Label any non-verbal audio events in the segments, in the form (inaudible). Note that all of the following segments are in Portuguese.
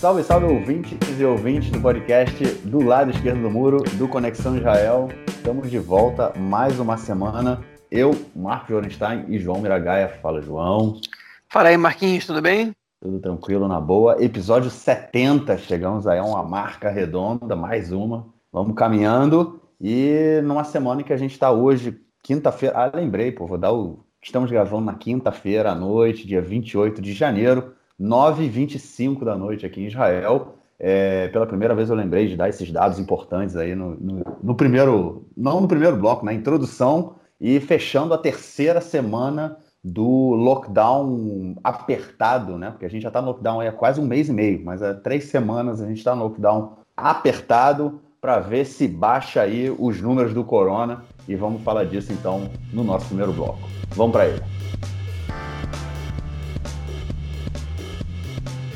Salve, salve ouvintes e ouvintes do podcast do lado esquerdo do muro do Conexão Israel. Estamos de volta mais uma semana. Eu, Marcos Jorenstein e João Miragaia. Fala, João. Fala aí, Marquinhos, tudo bem? Tudo tranquilo, na boa. Episódio 70, chegamos aí a uma marca redonda, mais uma. Vamos caminhando. E numa semana que a gente está hoje, quinta-feira. Ah, lembrei, pô, vou dar o. Estamos gravando na quinta-feira à noite, dia 28 de janeiro. 9h25 da noite aqui em Israel. É, pela primeira vez eu lembrei de dar esses dados importantes aí no, no, no, primeiro, não no primeiro bloco, na introdução e fechando a terceira semana do lockdown apertado, né? Porque a gente já está no lockdown há quase um mês e meio, mas há três semanas a gente está no lockdown apertado para ver se baixa aí os números do corona e vamos falar disso então no nosso primeiro bloco. Vamos para ele.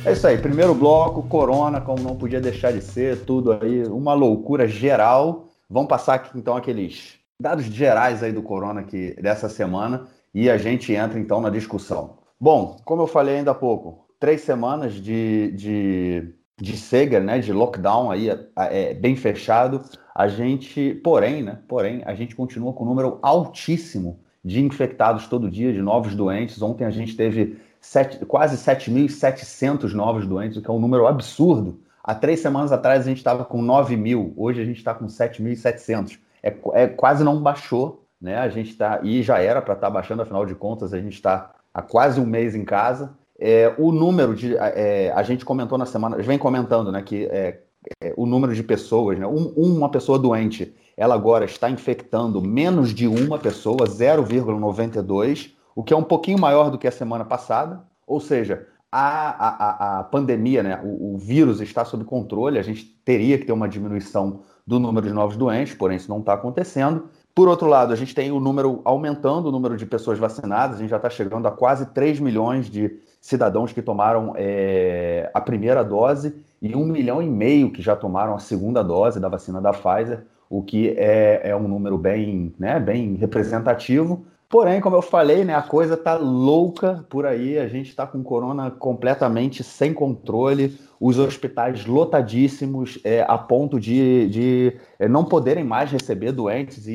É isso aí, primeiro bloco, Corona, como não podia deixar de ser, tudo aí, uma loucura geral. Vamos passar aqui então aqueles dados gerais aí do Corona aqui dessa semana e a gente entra então na discussão. Bom, como eu falei ainda há pouco, três semanas de, de, de Seger, né, de lockdown aí é, bem fechado. A gente, porém, né, porém, a gente continua com um número altíssimo de infectados todo dia, de novos doentes. Ontem a gente teve sete, quase 7.700 novos doentes, o que é um número absurdo. Há três semanas atrás a gente estava com 9 mil, hoje a gente está com 7.700. É, é, quase não baixou, né? A gente está, e já era para estar tá baixando, afinal de contas, a gente está há quase um mês em casa. É, o número de. É, a gente comentou na semana, vem comentando, né, que é, é, o número de pessoas, né, um, uma pessoa doente, ela agora está infectando menos de uma pessoa, 0,92 o que é um pouquinho maior do que a semana passada, ou seja, a, a, a pandemia, né, o, o, vírus está sob controle, a gente teria que ter uma diminuição do número de novos doentes, porém isso não está acontecendo. Por outro lado, a gente tem o número aumentando, o número de pessoas vacinadas, a gente já está chegando a quase 3 milhões de cidadãos que tomaram é, a primeira dose e um milhão e meio que já tomaram a segunda dose da vacina da Pfizer, o que é, é um número bem, né, bem representativo. Porém, como eu falei, né, a coisa tá louca por aí, a gente está com corona completamente sem controle, os hospitais lotadíssimos, é, a ponto de, de é, não poderem mais receber doentes e,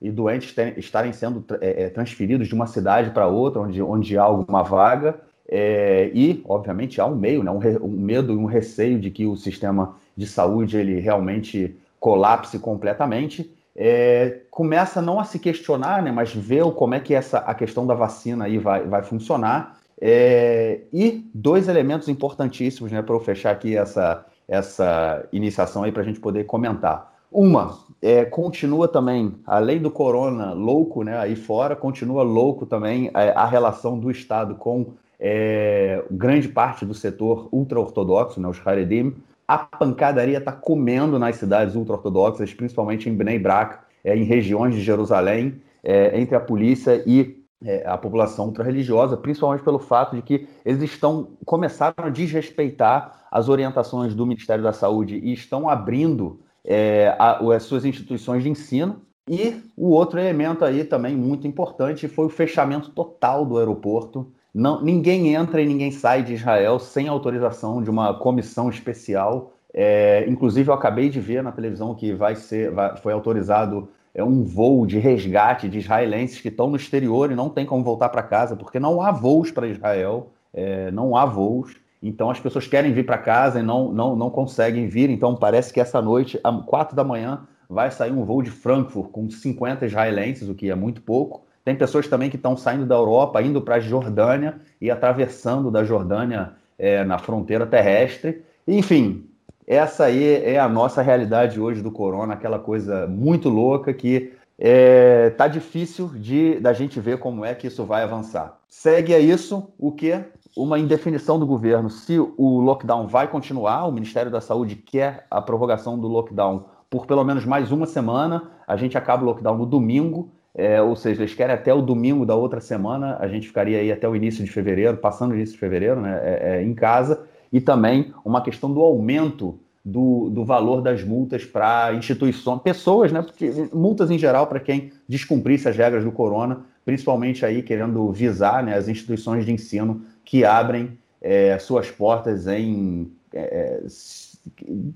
e, e doentes ter, estarem sendo é, é transferidos de uma cidade para outra, onde, onde há alguma vaga. É, e, obviamente, há um meio, né, um, re, um medo e um receio de que o sistema de saúde ele realmente colapse completamente é, começa não a se questionar, né, mas ver como é que essa, a questão da vacina aí vai, vai funcionar. É, e dois elementos importantíssimos né, para eu fechar aqui essa, essa iniciação aí para a gente poder comentar. Uma, é, continua também, além do corona louco né, aí fora, continua louco também a, é, a relação do Estado com é, grande parte do setor ultra-ortodoxo, né, os Haredim, a pancadaria está comendo nas cidades ultra-ortodoxas, principalmente em Bnei Brak, é, em regiões de Jerusalém, é, entre a polícia e é, a população ultra-religiosa, principalmente pelo fato de que eles estão começaram a desrespeitar as orientações do Ministério da Saúde e estão abrindo é, a, as suas instituições de ensino. E o outro elemento aí também muito importante foi o fechamento total do aeroporto não, ninguém entra e ninguém sai de Israel sem autorização de uma comissão especial. É, inclusive, eu acabei de ver na televisão que vai ser, vai, foi autorizado é, um voo de resgate de israelenses que estão no exterior e não tem como voltar para casa, porque não há voos para Israel, é, não há voos. Então, as pessoas querem vir para casa e não, não, não conseguem vir. Então, parece que essa noite, às quatro da manhã, vai sair um voo de Frankfurt com 50 israelenses, o que é muito pouco. Tem pessoas também que estão saindo da Europa, indo para a Jordânia e atravessando da Jordânia é, na fronteira terrestre. Enfim, essa aí é a nossa realidade hoje do corona, aquela coisa muito louca que é, tá difícil de da gente ver como é que isso vai avançar. Segue a isso o que uma indefinição do governo se o lockdown vai continuar. O Ministério da Saúde quer a prorrogação do lockdown por pelo menos mais uma semana. A gente acaba o lockdown no domingo. É, ou seja, eles querem até o domingo da outra semana, a gente ficaria aí até o início de fevereiro, passando o início de fevereiro, né, é, é, em casa, e também uma questão do aumento do, do valor das multas para instituições, pessoas, né, porque multas em geral para quem descumprisse as regras do corona, principalmente aí querendo visar né, as instituições de ensino que abrem é, suas portas em é,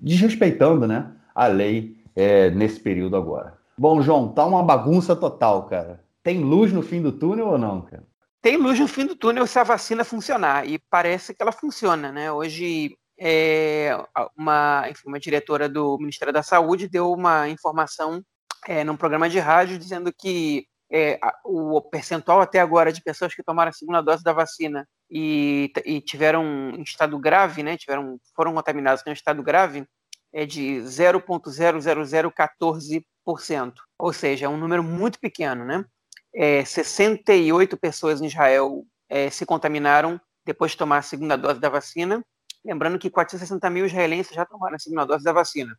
desrespeitando né, a lei é, nesse período agora. Bom, João, tá uma bagunça total, cara. Tem luz no fim do túnel ou não, cara? Tem luz no fim do túnel se a vacina funcionar, e parece que ela funciona, né? Hoje, é, uma, enfim, uma diretora do Ministério da Saúde deu uma informação é, num programa de rádio dizendo que é, o percentual até agora de pessoas que tomaram a segunda dose da vacina e, e tiveram em estado grave, né, tiveram, foram contaminados em estado grave, é de 0,00014%, ou seja, é um número muito pequeno, né? É, 68 pessoas em Israel é, se contaminaram depois de tomar a segunda dose da vacina, lembrando que 460 mil israelenses já tomaram a segunda dose da vacina.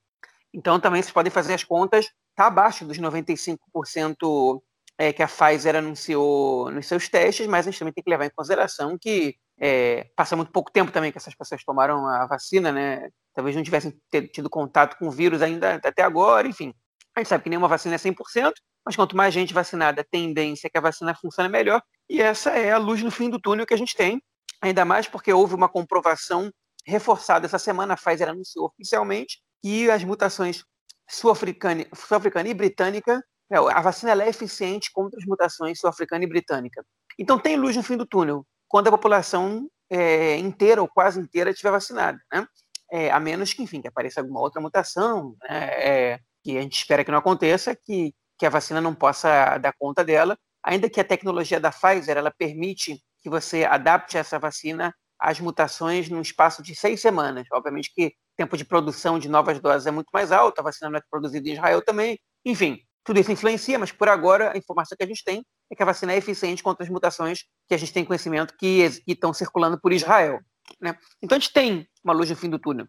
Então, também vocês podem fazer as contas, está abaixo dos 95% é, que a Pfizer anunciou nos seus testes, mas a gente também tem que levar em consideração que é, passa muito pouco tempo também que essas pessoas tomaram a vacina, né? Talvez não tivessem tido contato com o vírus ainda até agora, enfim. A gente sabe que nenhuma vacina é 100%, mas quanto mais gente vacinada, a tendência é que a vacina funcione melhor, e essa é a luz no fim do túnel que a gente tem, ainda mais porque houve uma comprovação reforçada essa semana, a Pfizer anunciou oficialmente que as mutações sul-africana sul e britânica, é, a vacina é eficiente contra as mutações sul-africana e britânica. Então tem luz no fim do túnel, quando a população é, inteira ou quase inteira estiver vacinada, né? É, a menos que, enfim, que apareça alguma outra mutação, né? É, que a gente espera que não aconteça, que, que a vacina não possa dar conta dela, ainda que a tecnologia da Pfizer ela permite que você adapte essa vacina às mutações num espaço de seis semanas. Obviamente que tempo de produção de novas doses é muito mais alto, a vacina não é produzida em Israel também. Enfim, tudo isso influencia, mas por agora a informação que a gente tem é que a vacina é eficiente contra as mutações que a gente tem conhecimento que, estão circulando por Israel. Né? Então a gente tem uma luz no fim do túnel.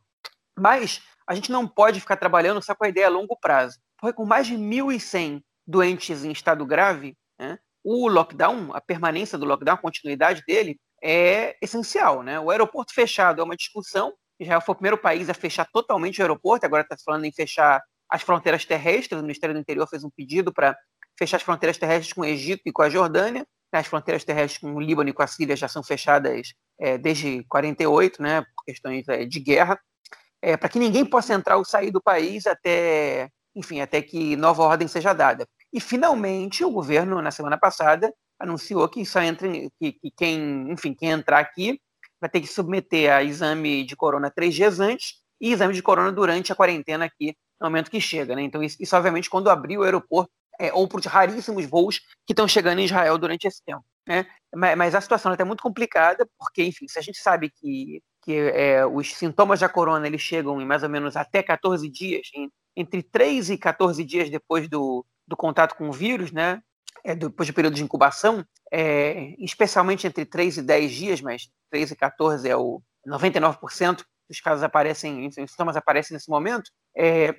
Mas a gente não pode ficar trabalhando só com a ideia a longo prazo. Porque com mais de 1.100 doentes em estado grave, né, o lockdown, a permanência do lockdown, a continuidade dele, é essencial. Né? O aeroporto fechado é uma discussão. Israel foi o primeiro país a fechar totalmente o aeroporto, agora está falando em fechar as fronteiras terrestres. O Ministério do Interior fez um pedido para fechar as fronteiras terrestres com o Egito e com a Jordânia. As fronteiras terrestres com o Líbano e com a Síria já são fechadas é, desde 48, né, por questões é, de guerra, é, para que ninguém possa entrar ou sair do país até, enfim, até que nova ordem seja dada. E finalmente o governo na semana passada anunciou que só entra, que, que quem, enfim, quem entrar aqui vai ter que submeter a exame de corona três dias antes e exame de corona durante a quarentena aqui no momento que chega, né? Então isso, isso obviamente quando abrir o aeroporto é, ou por raríssimos voos que estão chegando em Israel durante esse tempo. Né? Mas, mas a situação é muito complicada, porque, enfim, se a gente sabe que, que é, os sintomas da corona eles chegam em mais ou menos até 14 dias, em, entre 3 e 14 dias depois do, do contato com o vírus, né? É, depois do período de incubação, é, especialmente entre 3 e 10 dias, mas 3 e 14 é o 99% dos casos aparecem, os sintomas aparecem nesse momento, é,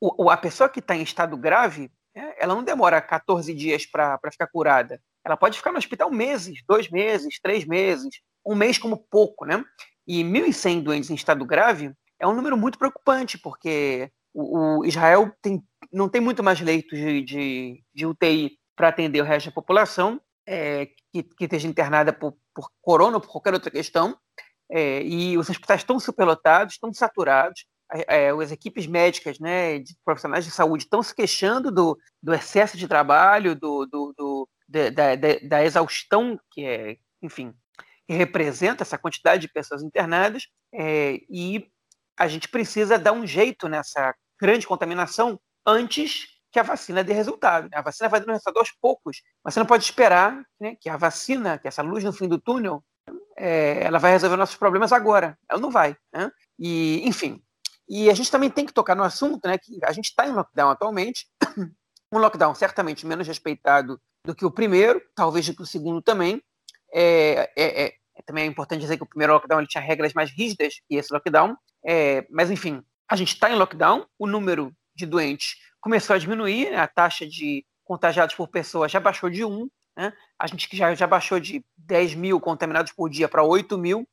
o, a pessoa que está em estado grave, ela não demora 14 dias para ficar curada. Ela pode ficar no hospital meses, dois meses, três meses, um mês como pouco, né? E 1.100 doentes em estado grave é um número muito preocupante, porque o, o Israel tem, não tem muito mais leitos de, de, de UTI para atender o resto da população, é, que, que esteja internada por, por corona ou por qualquer outra questão, é, e os hospitais estão superlotados, estão saturados, é, as equipes médicas, né, de profissionais de saúde estão se queixando do, do excesso de trabalho, do, do, do da, da, da, exaustão que é, enfim, que representa essa quantidade de pessoas internadas, é, e a gente precisa dar um jeito nessa grande contaminação antes que a vacina dê resultado. A vacina vai dando resultado aos poucos, mas você não pode esperar né, que a vacina, que essa luz no fim do túnel, é, ela vai resolver nossos problemas agora. Ela não vai. Né? E, enfim, e a gente também tem que tocar no assunto, né, que a gente está em lockdown atualmente, (clears throat) um lockdown certamente menos respeitado do que o primeiro, talvez do que o segundo também. É, é, é, também é importante dizer que o primeiro lockdown ele tinha regras mais rígidas que esse lockdown, é, mas enfim, a gente está em lockdown, o número de doentes começou a diminuir, né, a taxa de contagiados por pessoa já baixou de 1, né, a gente já, já baixou de 10 mil contaminados por dia para 8 mil,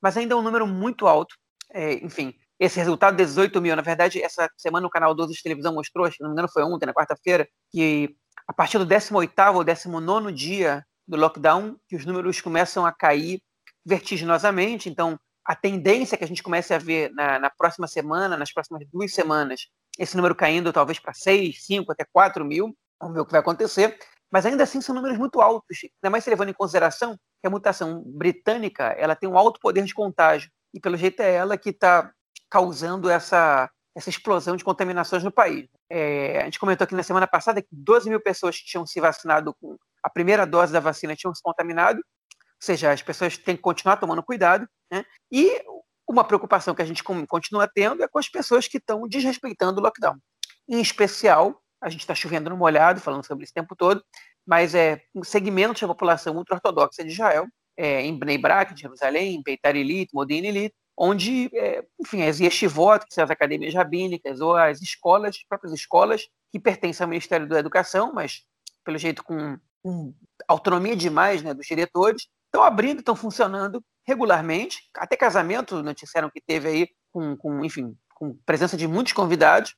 mas ainda é um número muito alto. É, enfim, esse resultado de 18 mil. Na verdade, essa semana o canal 12 de televisão mostrou, se não me engano foi ontem, na quarta-feira, que a partir do 18º ou 19 dia do lockdown, que os números começam a cair vertiginosamente. Então, a tendência é que a gente comece a ver na, na próxima semana, nas próximas duas semanas, esse número caindo talvez para 6, 5, até 4 mil. Vamos ver o que vai acontecer. Mas ainda assim são números muito altos, ainda mais se levando em consideração que a mutação britânica ela tem um alto poder de contágio. E pelo jeito é ela que está causando essa, essa explosão de contaminações no país. É, a gente comentou aqui na semana passada que 12 mil pessoas que tinham se vacinado com a primeira dose da vacina tinham se contaminado, ou seja, as pessoas têm que continuar tomando cuidado. Né? E uma preocupação que a gente continua tendo é com as pessoas que estão desrespeitando o lockdown. Em especial, a gente está chovendo no molhado, falando sobre isso o tempo todo, mas é um segmento da população ultra-ortodoxa de Israel, é, em Bnei Brak, em Jerusalém, em Beitar Elit, Modin Elit, onde, é, enfim, as yeshivot, que são as academias rabínicas, ou as escolas, as próprias escolas, que pertencem ao Ministério da Educação, mas, pelo jeito, com, com autonomia demais né, dos diretores, estão abrindo, estão funcionando regularmente, até casamento noticiaram que teve aí, com, com enfim, com presença de muitos convidados,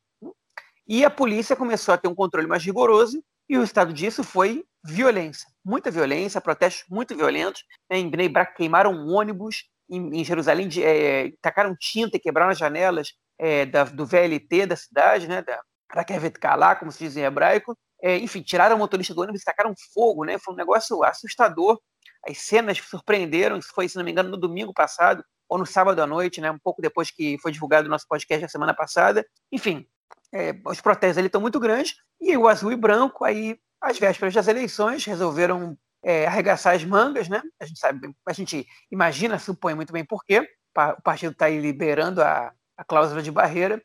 e a polícia começou a ter um controle mais rigoroso, e o resultado disso foi violência, muita violência, protestos muito violentos. Né? Em Bnei Brak queimaram um ônibus, em, em Jerusalém de, é, tacaram tinta e quebraram as janelas é, da, do VLT da cidade, né? da Rakevet Kalá, como se diz em hebraico. É, enfim, tiraram o motorista do ônibus e tacaram fogo, né? Foi um negócio assustador. As cenas surpreenderam, isso foi, se não me engano, no domingo passado, ou no sábado à noite, né? um pouco depois que foi divulgado o nosso podcast na semana passada. Enfim, é, os protestos ali estão muito grandes, e o azul e branco, aí, às vésperas das eleições, resolveram é, arregaçar as mangas, né? A gente sabe, a gente imagina, supõe muito bem por quê. O partido está aí liberando a, a cláusula de barreira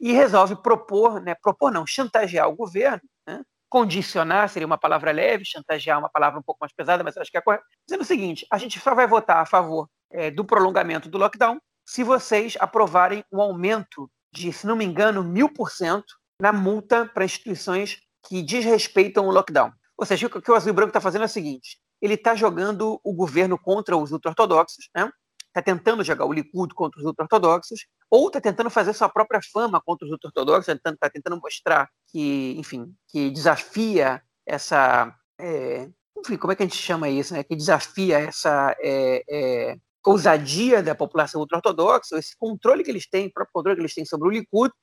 e resolve propor, né? Propor não, chantagear o governo, né? condicionar seria uma palavra leve, chantagear uma palavra um pouco mais pesada, mas acho que é correto. Dizendo o seguinte: a gente só vai votar a favor é, do prolongamento do lockdown se vocês aprovarem um aumento de, se não me engano, mil por cento na multa para instituições que desrespeitam o lockdown. Ou seja, o que o Azul Branco está fazendo é o seguinte: ele está jogando o governo contra os ultra-ortodoxos, né? está tentando jogar o Likud contra os ultra-ortodoxos, ou está tentando fazer sua própria fama contra os ultra-ortodoxos, está tentando, tá tentando mostrar que, enfim, que desafia essa. É, enfim, como é que a gente chama isso? Né? Que desafia essa é, é, ousadia da população ultra-ortodoxa, esse controle que eles têm, o próprio controle que eles têm sobre o Likud,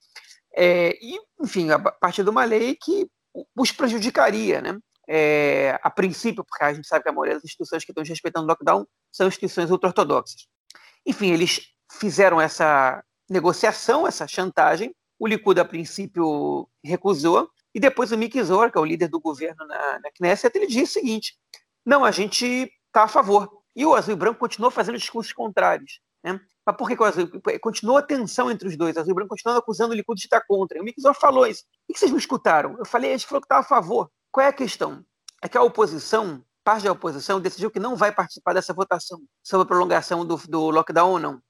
é, e, enfim, a partir de uma lei que os prejudicaria, né? É, a princípio, porque a gente sabe que a maioria das instituições que estão respeitando o lockdown são instituições ultra-ortodoxas. Enfim, eles fizeram essa negociação, essa chantagem, o Likud, a princípio, recusou, e depois o Miki Zor, que é o líder do governo na, na Knesset, ele disse o seguinte, não, a gente está a favor, e o azul e branco continuou fazendo discursos contrários. Né? Mas por que, que o azul? Continuou a tensão entre os dois. O azul e branco continuando acusando o Likud de estar contra. E o Mixor falou isso. Por que vocês não escutaram? Eu falei, a gente falou que estava a favor. Qual é a questão? É que a oposição, parte da oposição, decidiu que não vai participar dessa votação sobre a prolongação do, do lockdown ou não.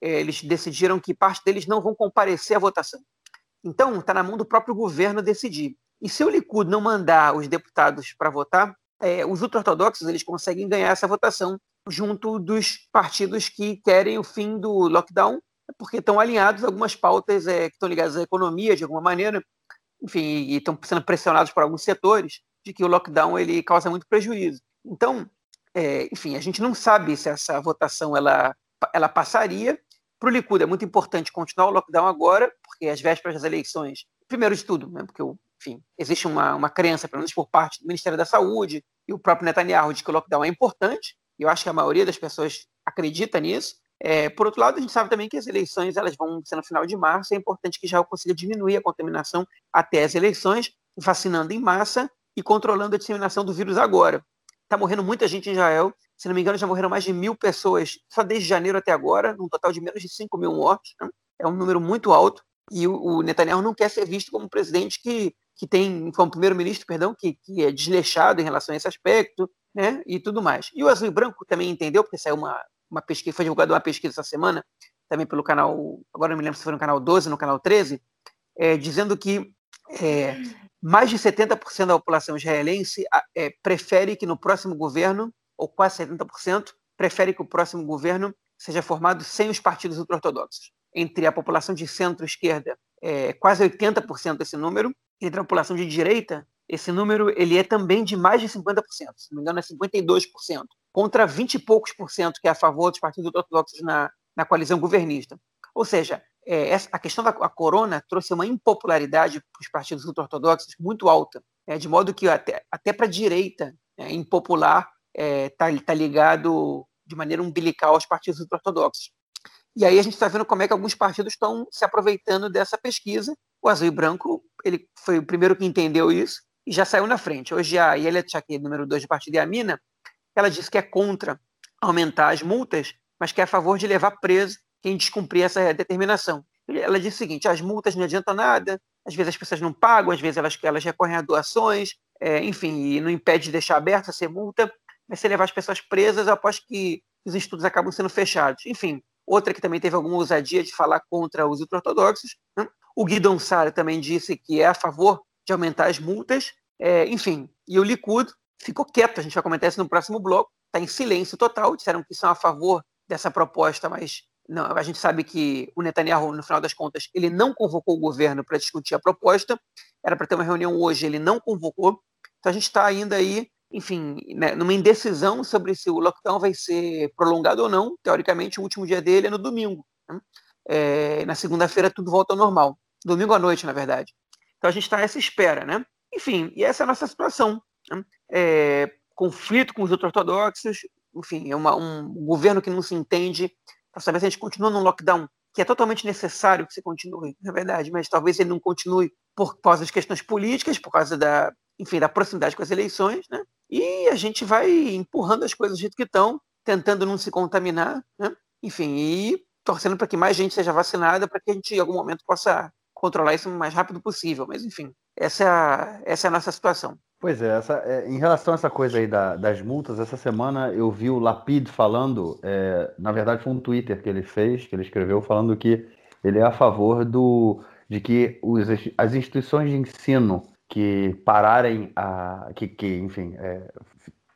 É, eles decidiram que parte deles não vão comparecer à votação. Então, está na mão do próprio governo decidir. E se o Likud não mandar os deputados para votar, é, os ultra-ortodoxos eles conseguem ganhar essa votação junto dos partidos que querem o fim do lockdown, porque estão alinhados algumas pautas é, que estão ligadas à economia, de alguma maneira, enfim, e estão sendo pressionados por alguns setores de que o lockdown ele causa muito prejuízo. Então, é, enfim, a gente não sabe se essa votação ela, ela passaria. Para o Likud é muito importante continuar o lockdown agora, porque as vésperas das eleições, primeiro de tudo, né, porque enfim, existe uma, uma crença, pelo menos por parte do Ministério da Saúde e o próprio Netanyahu, de que o lockdown é importante, e eu acho que a maioria das pessoas acredita nisso. É, por outro lado, a gente sabe também que as eleições elas vão ser no final de março, é importante que Israel consiga diminuir a contaminação até as eleições, vacinando em massa e controlando a disseminação do vírus agora. Está morrendo muita gente em Israel, se não me engano, já morreram mais de mil pessoas só desde janeiro até agora, num total de menos de 5 mil mortos. Né? É um número muito alto. E o, o Netanyahu não quer ser visto como um presidente que que tem como primeiro-ministro, perdão, que, que é desleixado em relação a esse aspecto, né, e tudo mais. E o Azul e Branco também entendeu, porque saiu uma, uma pesquisa, foi divulgada uma pesquisa essa semana, também pelo canal, agora não me lembro se foi no canal 12, no canal 13, é, dizendo que é, mais de 70% da população israelense é, prefere que no próximo governo, ou quase 70%, prefere que o próximo governo seja formado sem os partidos ultra-ortodoxos. Entre a população de centro-esquerda, é, quase 80% desse número, entre a população de direita, esse número ele é também de mais de 50%, se não me engano é 52%, contra 20 e poucos por cento que é a favor dos partidos ortodoxos na, na coalizão governista. Ou seja, é, essa, a questão da a corona trouxe uma impopularidade para os partidos ultra-ortodoxos muito alta, é, de modo que até, até para a direita é, impopular está é, tá ligado de maneira umbilical aos partidos ultra-ortodoxos. E aí a gente está vendo como é que alguns partidos estão se aproveitando dessa pesquisa. O Azul e Branco ele foi o primeiro que entendeu isso e já saiu na frente. Hoje a Yelia Tchaki, número 2 do partido, e a Mina, ela disse que é contra aumentar as multas, mas que é a favor de levar preso quem descumprir essa determinação. Ela disse o seguinte: as multas não adiantam nada, às vezes as pessoas não pagam, às vezes elas, elas recorrem a doações, é, enfim, e não impede de deixar aberta essa multa, mas se levar as pessoas presas, aposto que os estudos acabam sendo fechados. Enfim, outra que também teve alguma ousadia de falar contra os ultra-ortodoxos. Né? O Guidon Sara também disse que é a favor de aumentar as multas, é, enfim, e o Likud ficou quieto, a gente vai comentar isso no próximo bloco, está em silêncio total, disseram que são a favor dessa proposta, mas não, a gente sabe que o Netanyahu, no final das contas, ele não convocou o governo para discutir a proposta, era para ter uma reunião hoje, ele não convocou, então a gente está ainda aí, enfim, né, numa indecisão sobre se o lockdown vai ser prolongado ou não. Teoricamente, o último dia dele é no domingo. Né? É, na segunda-feira tudo volta ao normal. Domingo à noite, na verdade. Então a gente está nessa espera, né? Enfim, e essa é a nossa situação. Né? É, conflito com os ortodoxos, enfim, é uma, um governo que não se entende, para saber se a gente continua num lockdown que é totalmente necessário que se continue, na verdade, mas talvez ele não continue por causa das questões políticas, por causa da, enfim, da proximidade com as eleições, né? E a gente vai empurrando as coisas do jeito que estão, tentando não se contaminar, né? Enfim, e torcendo para que mais gente seja vacinada para que a gente em algum momento possa controlar isso o mais rápido possível. Mas enfim, essa é essa é a nossa situação. Pois é, essa, é, em relação a essa coisa aí da, das multas, essa semana eu vi o Lapid falando, é, na verdade foi um Twitter que ele fez, que ele escreveu, falando que ele é a favor do, de que os, as instituições de ensino que pararem a. que, que enfim, é,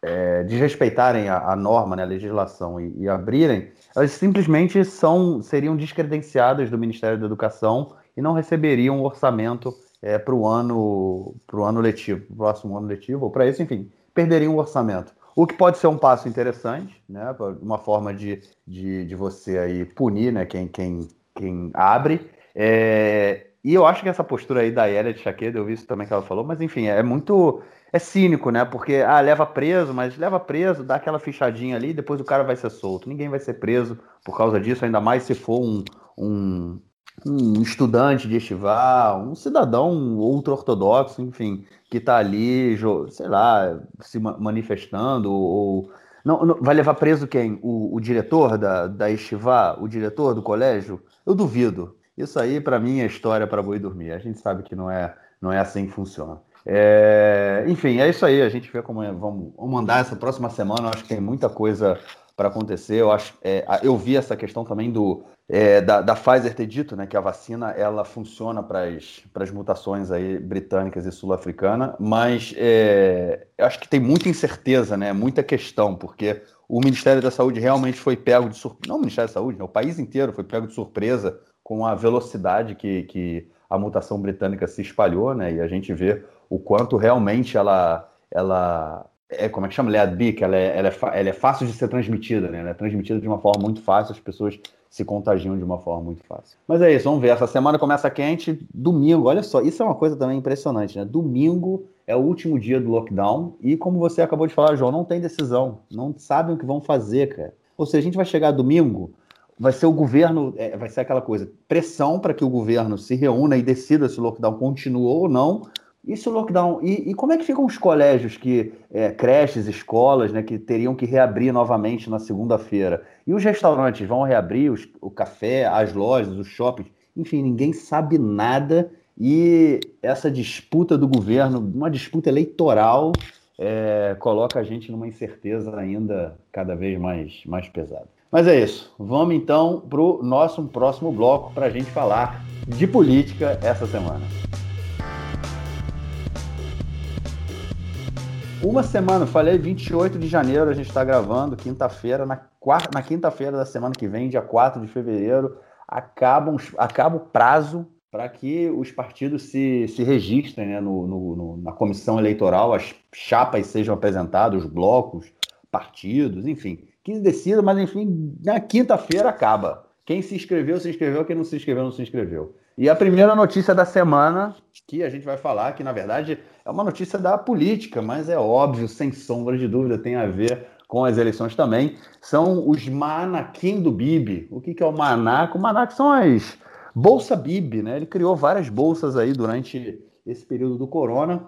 é, desrespeitarem a, a, norma, né, a legislação e, e, abrirem, elas simplesmente são, seriam descredenciadas do Ministério da Educação e não receberiam o orçamento é, para o ano, pro ano letivo, próximo ano letivo, ou para isso, enfim, perderiam o orçamento. O que pode ser um passo interessante, né, uma forma de, de, de você aí punir né, quem, quem, quem abre. É, e eu acho que essa postura aí da Elia de Chaqueda, eu vi isso também que ela falou, mas enfim, é muito. É cínico, né? Porque, ah, leva preso, mas leva preso, dá aquela fichadinha ali, depois o cara vai ser solto. Ninguém vai ser preso por causa disso, ainda mais se for um, um um estudante de estival, um cidadão ultra-ortodoxo, enfim, que está ali, sei lá, se manifestando, ou. Não, não, vai levar preso quem? O, o diretor da, da estivá, o diretor do colégio? Eu duvido. Isso aí, para mim, é história para boi dormir. A gente sabe que não é, não é assim que funciona. É, enfim, é isso aí. A gente vê como é. Vamos, vamos mandar essa próxima semana. Eu acho que tem muita coisa para acontecer. Eu acho, é, eu vi essa questão também do é, da, da, Pfizer ter dito, né, que a vacina ela funciona para as mutações aí britânicas e sul-africana, mas é, acho que tem muita incerteza, né, muita questão, porque o Ministério da Saúde realmente foi pego de surpresa, não o Ministério da Saúde, né, o país inteiro foi pego de surpresa com a velocidade que, que a mutação britânica se espalhou, né, e a gente vê o quanto realmente ela, ela é, como é que chama? Ela é, ela, é, ela é fácil de ser transmitida, né? Ela é transmitida de uma forma muito fácil, as pessoas se contagiam de uma forma muito fácil. Mas é isso, vamos ver. Essa semana começa quente, domingo, olha só, isso é uma coisa também impressionante, né? Domingo é o último dia do lockdown e, como você acabou de falar, João, não tem decisão, não sabem o que vão fazer, cara. Ou seja, a gente vai chegar domingo, vai ser o governo, é, vai ser aquela coisa, pressão para que o governo se reúna e decida se o lockdown continua ou não, isso lockdown. E, e, como é que ficam os colégios que é, creches, escolas, né, que teriam que reabrir novamente na segunda-feira? E os restaurantes vão reabrir os, o café, as lojas, os shoppings? Enfim, ninguém sabe nada. E essa disputa do governo, uma disputa eleitoral, é, coloca a gente numa incerteza ainda cada vez mais, mais pesada. Mas é isso. Vamos então para o nosso próximo bloco para a gente falar de política essa semana. Uma semana, falei 28 de janeiro, a gente está gravando, quinta-feira, na, na quinta-feira da semana que vem, dia 4 de fevereiro, acaba, acaba o prazo para que os partidos se, se registrem né, no, no, no, na comissão eleitoral, as chapas sejam apresentadas, os blocos, partidos, enfim, que decida, mas enfim, na quinta-feira acaba. Quem se inscreveu, se inscreveu. Quem não se inscreveu, não se inscreveu. E a primeira notícia da semana, que a gente vai falar, que na verdade é uma notícia da política, mas é óbvio, sem sombra de dúvida, tem a ver com as eleições também, são os Manaquim do Bibi. O que, que é o Manaco? O Manaco são as Bolsa Bibi, né? Ele criou várias bolsas aí durante esse período do corona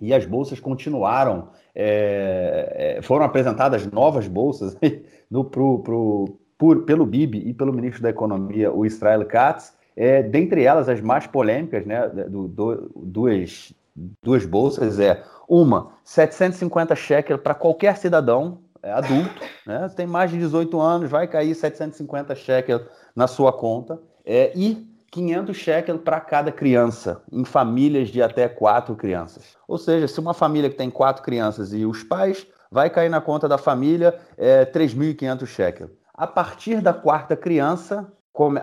e as bolsas continuaram. É, é, foram apresentadas novas bolsas (laughs) no, pro, pro, por, pelo Bibi e pelo ministro da Economia, o Israel Katz. É, dentre elas, as mais polêmicas, né, do, do, duas, duas bolsas, é uma, 750 shekel para qualquer cidadão é, adulto, (laughs) né, tem mais de 18 anos, vai cair 750 shekel na sua conta, é, e 500 shekel para cada criança, em famílias de até quatro crianças. Ou seja, se uma família que tem quatro crianças e os pais, vai cair na conta da família é, 3.500 shekel. A partir da quarta criança,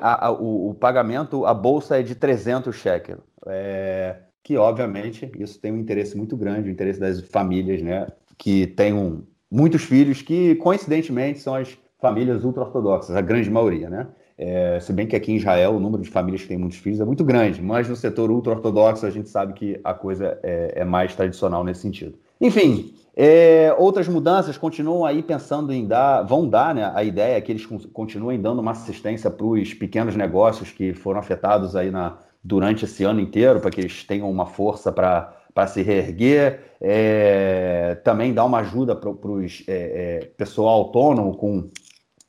a, a, o, o, pagamento, a bolsa é de 300 shekel. É, que, obviamente, isso tem um interesse muito grande, o interesse das famílias, né? Que tenham muitos filhos, que, coincidentemente, são as famílias ultra-ortodoxas, a grande maioria, né? É, se bem que aqui em Israel o número de famílias que têm muitos filhos é muito grande, mas no setor ultra-ortodoxo a gente sabe que a coisa é, é mais tradicional nesse sentido. Enfim, é, outras mudanças continuam aí pensando em dar, vão dar, né? A ideia é que eles continuem dando uma assistência para os pequenos negócios que foram afetados aí na, durante esse ano inteiro, para que eles tenham uma força para se reerguer, é, também dar uma ajuda para o é, é, pessoal autônomo com,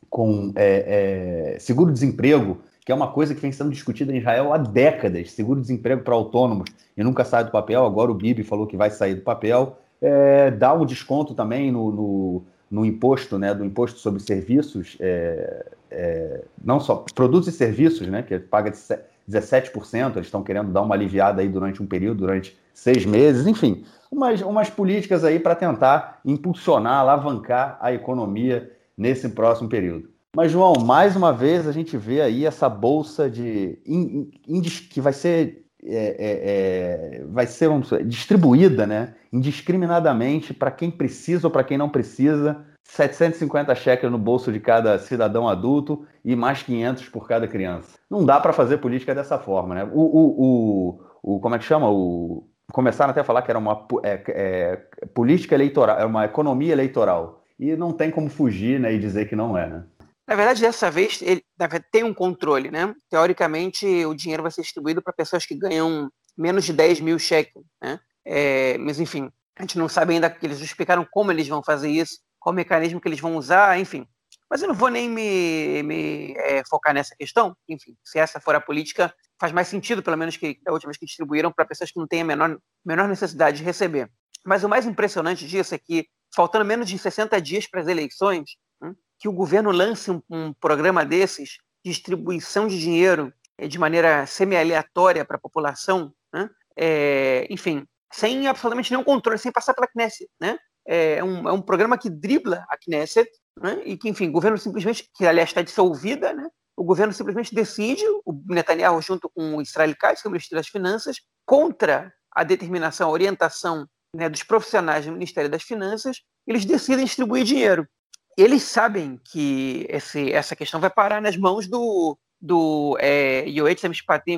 com é, é, seguro-desemprego, que é uma coisa que vem sendo discutida em Israel há décadas, seguro-desemprego para autônomos, e nunca sai do papel, agora o Bibi falou que vai sair do papel, é, dá um desconto também no, no, no, imposto, né, do imposto sobre serviços, é, é, não só produtos e serviços, né, que paga 17%, eles estão querendo dar uma aliviada aí durante um período, durante seis meses, enfim, umas, umas políticas aí para tentar impulsionar, alavancar a economia nesse próximo período. Mas, João, mais uma vez a gente vê aí essa bolsa de in, in, que vai ser é, é, é, vai ser dizer, distribuída né, indiscriminadamente para quem precisa ou para quem não precisa. 750 cheques no bolso de cada cidadão adulto e mais 500 por cada criança. Não dá para fazer política dessa forma, né? O, o, o, o, como é que chama? O, começaram até a falar que era uma é, é, política eleitoral, era uma economia eleitoral. E não tem como fugir né, e dizer que não é, né? Na verdade, dessa vez, ele tem um controle, né? Teoricamente, o dinheiro vai ser distribuído para pessoas que ganham menos de 10 mil cheques, né? É, mas, enfim, a gente não sabe ainda, eles explicaram como eles vão fazer isso, qual mecanismo que eles vão usar, enfim. Mas eu não vou nem me, me é, focar nessa questão. Enfim, se essa for a política, faz mais sentido, pelo menos, que da última vez que distribuíram para pessoas que não têm a menor, menor necessidade de receber. Mas o mais impressionante disso é que, faltando menos de 60 dias para as eleições, que o governo lance um, um programa desses, de distribuição de dinheiro é, de maneira semi-aleatória para a população, né? é, enfim, sem absolutamente nenhum controle, sem passar pela Knesset. Né? É, um, é um programa que dribla a Knesset né? e que, enfim, o governo simplesmente, que aliás está dissolvida, né? o governo simplesmente decide, o Netanyahu junto com o Israel Katz, que é o ministro das Finanças, contra a determinação, a orientação né, dos profissionais do Ministério das Finanças, eles decidem distribuir dinheiro eles sabem que esse, essa questão vai parar nas mãos do, do é, Yoetz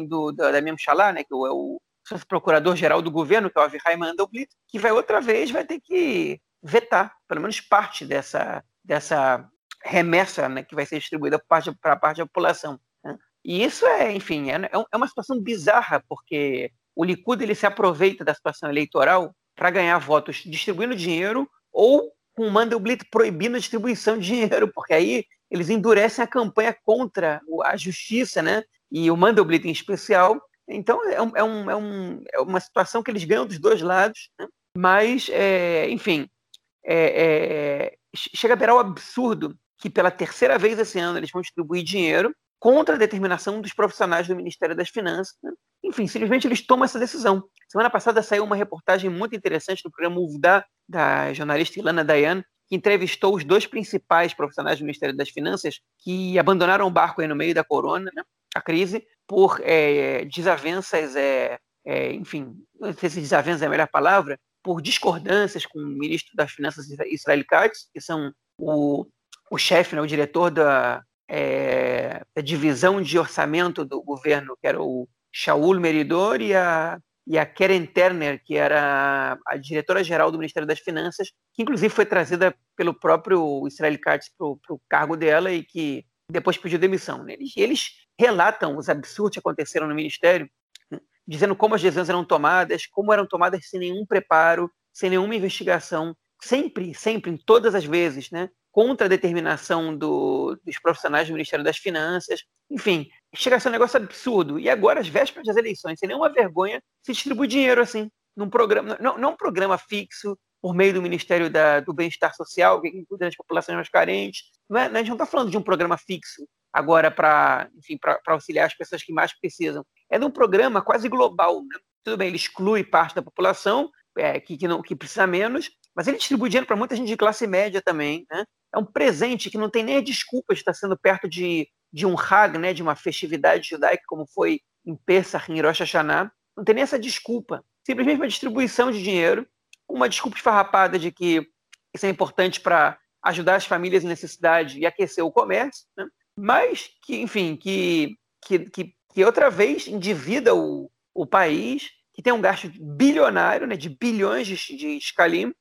do, da, da né, que é o, procurador-geral do governo, que é o Avihai Mandelblit, que vai outra vez vai ter que vetar, pelo menos parte dessa, dessa remessa né, que vai ser distribuída para a parte da população. Né? E isso é, enfim, é, é, é uma situação bizarra, porque o Likud ele se aproveita da situação eleitoral para ganhar votos distribuindo dinheiro ou com o Mandelblit proibindo a distribuição de dinheiro, porque aí eles endurecem a campanha contra a justiça, né? E o Mandelblit em especial. Então é, é, um, é, um, é uma situação que eles ganham dos dois lados, né? mas, é, enfim, é, é, chega a virar o absurdo que pela terceira vez esse ano eles vão distribuir dinheiro contra a determinação dos profissionais do Ministério das Finanças. Né? Enfim, simplesmente eles tomam essa decisão. Semana passada saiu uma reportagem muito interessante no programa Uvda, da jornalista Ilana Dayan, que entrevistou os dois principais profissionais do Ministério das Finanças que abandonaram o barco no meio da corona, né, a crise, por é, desavenças, é, é, enfim, não sei se desavenças é a melhor palavra, por discordâncias com o ministro das Finanças Israel Katz, que são o, o chefe, né, o diretor da, é, da divisão de orçamento do governo, que era o Shaul Meridor e a, e a Keren Turner, que era a diretora-geral do Ministério das Finanças, que inclusive foi trazida pelo próprio Israel Katz para o cargo dela e que depois pediu demissão. Eles, eles relatam os absurdos que aconteceram no Ministério, dizendo como as decisões eram tomadas, como eram tomadas sem nenhum preparo, sem nenhuma investigação, sempre, sempre, em todas as vezes, né? Contra a determinação do, dos profissionais do Ministério das Finanças. Enfim, chega a ser um negócio absurdo. E agora, às vésperas das eleições, sem nenhuma vergonha, se distribui dinheiro assim, num programa, não, não um programa fixo, por meio do Ministério da, do Bem-Estar Social, que cuida das populações mais carentes. Não é, a gente não está falando de um programa fixo agora para auxiliar as pessoas que mais precisam. É de um programa quase global. Né? Tudo bem, ele exclui parte da população é, que, que, não, que precisa menos, mas ele distribui dinheiro para muita gente de classe média também. Né? É um presente que não tem nem a desculpa de estar sendo perto de, de um Hag, né, de uma festividade judaica, como foi em Pesach, em Rosh Hashanah. Não tem nem essa desculpa. Simplesmente uma distribuição de dinheiro, uma desculpa esfarrapada de que isso é importante para ajudar as famílias em necessidade e aquecer o comércio, né? mas que, enfim, que, que, que, que outra vez endivida o, o país, que tem um gasto bilionário, né, de bilhões de, de escalim?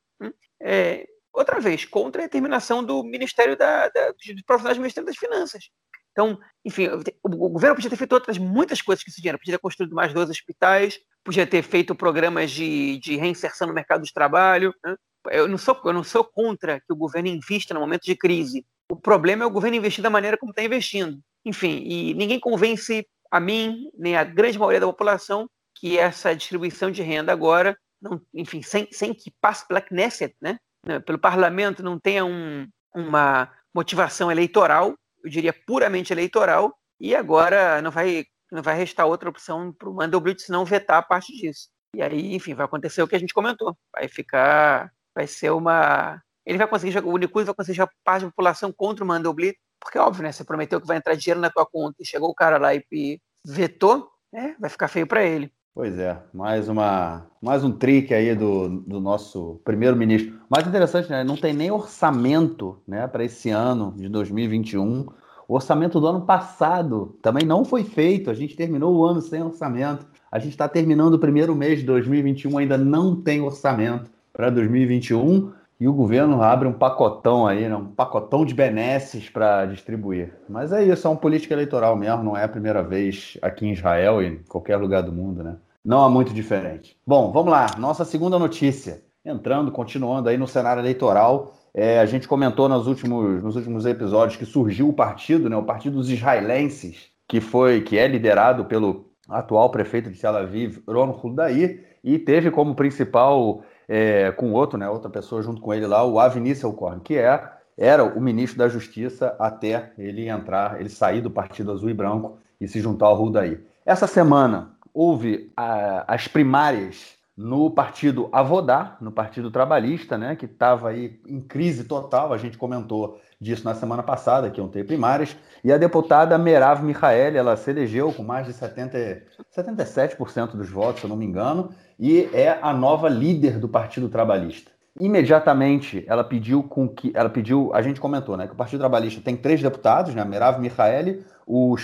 É, outra vez, contra a determinação do Ministério da, da, dos profissionais do Ministério das Finanças. Então, enfim, o governo podia ter feito outras muitas coisas com esse dinheiro. Podia ter construído mais dois hospitais, podia ter feito programas de, de reinserção no mercado de trabalho. Né? Eu, não sou, eu não sou contra que o governo invista no momento de crise. O problema é o governo investir da maneira como está investindo. Enfim, e ninguém convence a mim, nem a grande maioria da população, que essa distribuição de renda agora, não, enfim, sem, sem que passe pela Knesset, né? pelo parlamento, não tenha um, uma motivação eleitoral, eu diria puramente eleitoral, e agora não vai, não vai restar outra opção para o Mandelblit não vetar a parte disso. E aí, enfim, vai acontecer o que a gente comentou. Vai ficar. Vai ser uma. Ele vai conseguir. O Unicus vai conseguir jogar parte da população contra o Mandelblit, porque é óbvio, né? Você prometeu que vai entrar dinheiro na tua conta e chegou o cara lá e vetou, né? Vai ficar feio para ele. Pois é, mais uma mais um trick aí do, do nosso primeiro-ministro. Mais interessante, né? Não tem nem orçamento, né, para esse ano de 2021. O orçamento do ano passado também não foi feito. A gente terminou o ano sem orçamento. A gente está terminando o primeiro mês de 2021, ainda não tem orçamento para 2021 e o governo abre um pacotão aí, né? um pacotão de benesses para distribuir. Mas é isso, é uma política eleitoral mesmo, não é a primeira vez aqui em Israel e em qualquer lugar do mundo, né? Não há muito diferente. Bom, vamos lá, nossa segunda notícia. Entrando, continuando aí no cenário eleitoral, é, a gente comentou nos últimos, nos últimos episódios que surgiu o partido, né, o Partido dos Israelenses, que foi, que é liderado pelo atual prefeito de Tel Aviv, Ron Huldair, e teve como principal é, com outro, né, outra pessoa junto com ele lá, o Avi Nisselkorn, que é, era o ministro da Justiça até ele entrar, ele sair do Partido Azul e Branco e se juntar ao Rudaí. Essa semana houve a, as primárias no partido Avodá, no Partido Trabalhista, né, que estava aí em crise total, a gente comentou disso na semana passada, que iam ter primárias, e a deputada Merav Michael, ela se elegeu com mais de 70, 77% dos votos, se eu não me engano, e é a nova líder do Partido Trabalhista. Imediatamente ela pediu com que ela pediu, a gente comentou, né, que o Partido Trabalhista tem três deputados, né, Merav Michaeli, o,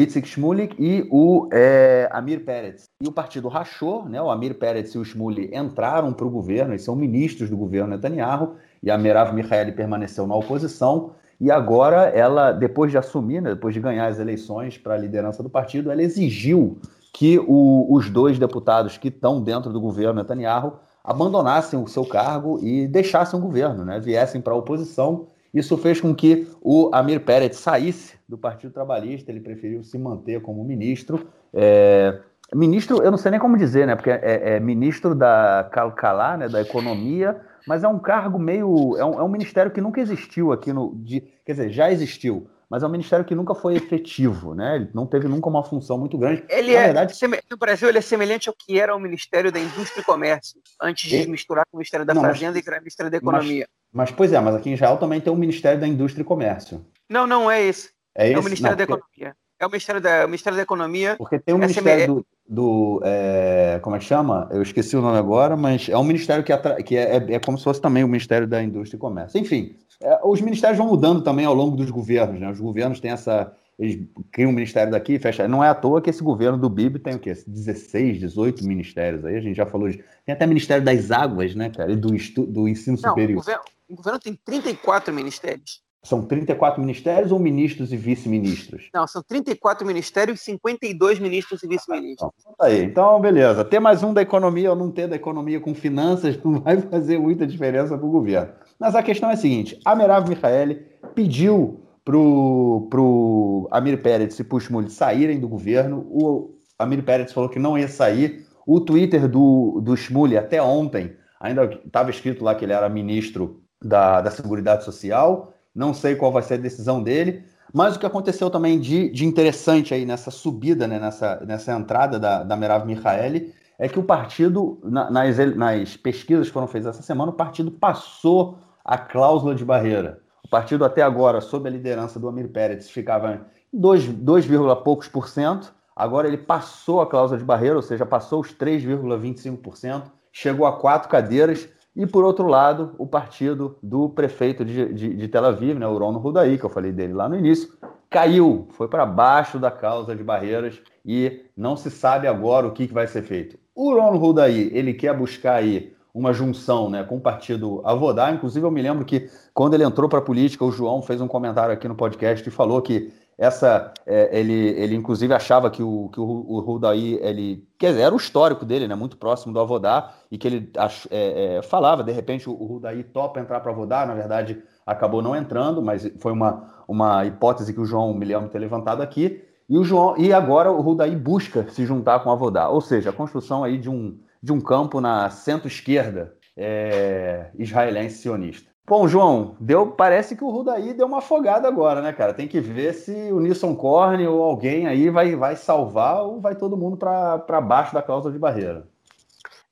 Itzik Shmulik e o é, Amir Peretz. E o partido rachou, né, o Amir Peretz e o Shmuli entraram para o governo, eles são ministros do governo Netanyahu, e a Merav Michaeli permaneceu na oposição. E agora ela, depois de assumir, né, depois de ganhar as eleições para a liderança do partido, ela exigiu que o, os dois deputados que estão dentro do governo Netanyahu abandonassem o seu cargo e deixassem o governo, né? viessem para a oposição. Isso fez com que o Amir Peretz saísse do Partido Trabalhista, ele preferiu se manter como ministro. É, ministro, eu não sei nem como dizer, né? Porque é, é ministro da Calcalá, né? da Economia, mas é um cargo meio. É um, é um ministério que nunca existiu aqui no. De, quer dizer, já existiu mas é um ministério que nunca foi efetivo, né? Ele não teve nunca uma função muito grande. Ele Na é, verdade, no Brasil, ele é semelhante ao que era o Ministério da Indústria e Comércio, antes de misturar com o Ministério da não, Fazenda mas, e criar o Ministério da Economia. Mas, mas, pois é, mas aqui em Israel também tem o Ministério da Indústria e Comércio. Não, não é esse. É, esse? é o Ministério não, da Economia. É o Ministério da, o Ministério da Economia. Porque tem o Ministério do, do é, como é que chama? Eu esqueci o nome agora, mas é um ministério que, atra, que é, é, é, como se fosse também o Ministério da Indústria e Comércio. Enfim, é, os ministérios vão mudando também ao longo dos governos, né? Os governos têm essa. Eles criam um ministério daqui e fecham. Não é à toa que esse governo do BIB tem o quê? 16, 18 ministérios aí, a gente já falou de. Tem até Ministério das Águas, né, cara? E do, estu... do ensino Não, superior. O governo, o governo tem 34 ministérios. São 34 ministérios ou ministros e vice-ministros? Não, são 34 ministérios e 52 ministros e vice-ministros. Então, tá aí. então, beleza. Ter mais um da economia ou não ter da economia com finanças (laughs) não vai fazer muita diferença para o governo. Mas a questão é a seguinte: a Merav Michaeli pediu para o Amir Pérez e Pushmul saírem do governo. O Amir Pérez falou que não ia sair. O Twitter do, do Shmuley até ontem ainda estava escrito lá que ele era ministro da, da Seguridade Social não sei qual vai ser a decisão dele. Mas o que aconteceu também de, de interessante aí nessa subida, né, nessa, nessa entrada da, da Merav Michaeli, é que o partido, na, nas, nas pesquisas que foram feitas essa semana, o partido passou a cláusula de barreira. O partido até agora, sob a liderança do Amir Pérez, ficava em 2, 2, poucos por cento. Agora ele passou a cláusula de barreira, ou seja, passou os 3,25%, chegou a quatro cadeiras e, por outro lado, o partido do prefeito de, de, de Tel Aviv, né, o Rono Rudaí, que eu falei dele lá no início, caiu, foi para baixo da causa de barreiras e não se sabe agora o que, que vai ser feito. O Rono Rudaí, ele quer buscar aí uma junção né, com o partido Avodá. Inclusive, eu me lembro que quando ele entrou para a política, o João fez um comentário aqui no podcast e falou que essa é, ele, ele inclusive achava que o, que o, o Rudaí, ele, quer dizer, era o histórico dele, né, muito próximo do Avodá, e que ele ach, é, é, falava, de repente o, o Rudaí topa entrar para Avodá, na verdade acabou não entrando, mas foi uma, uma hipótese que o João me lembro ter levantado aqui, e, o João, e agora o Rudaí busca se juntar com o Avodá, ou seja, a construção aí de um, de um campo na centro-esquerda é, israelense sionista. Bom, João, deu, parece que o Rudaí deu uma afogada agora, né, cara? Tem que ver se o Nilson Corne ou alguém aí vai, vai salvar ou vai todo mundo para baixo da cláusula de barreira.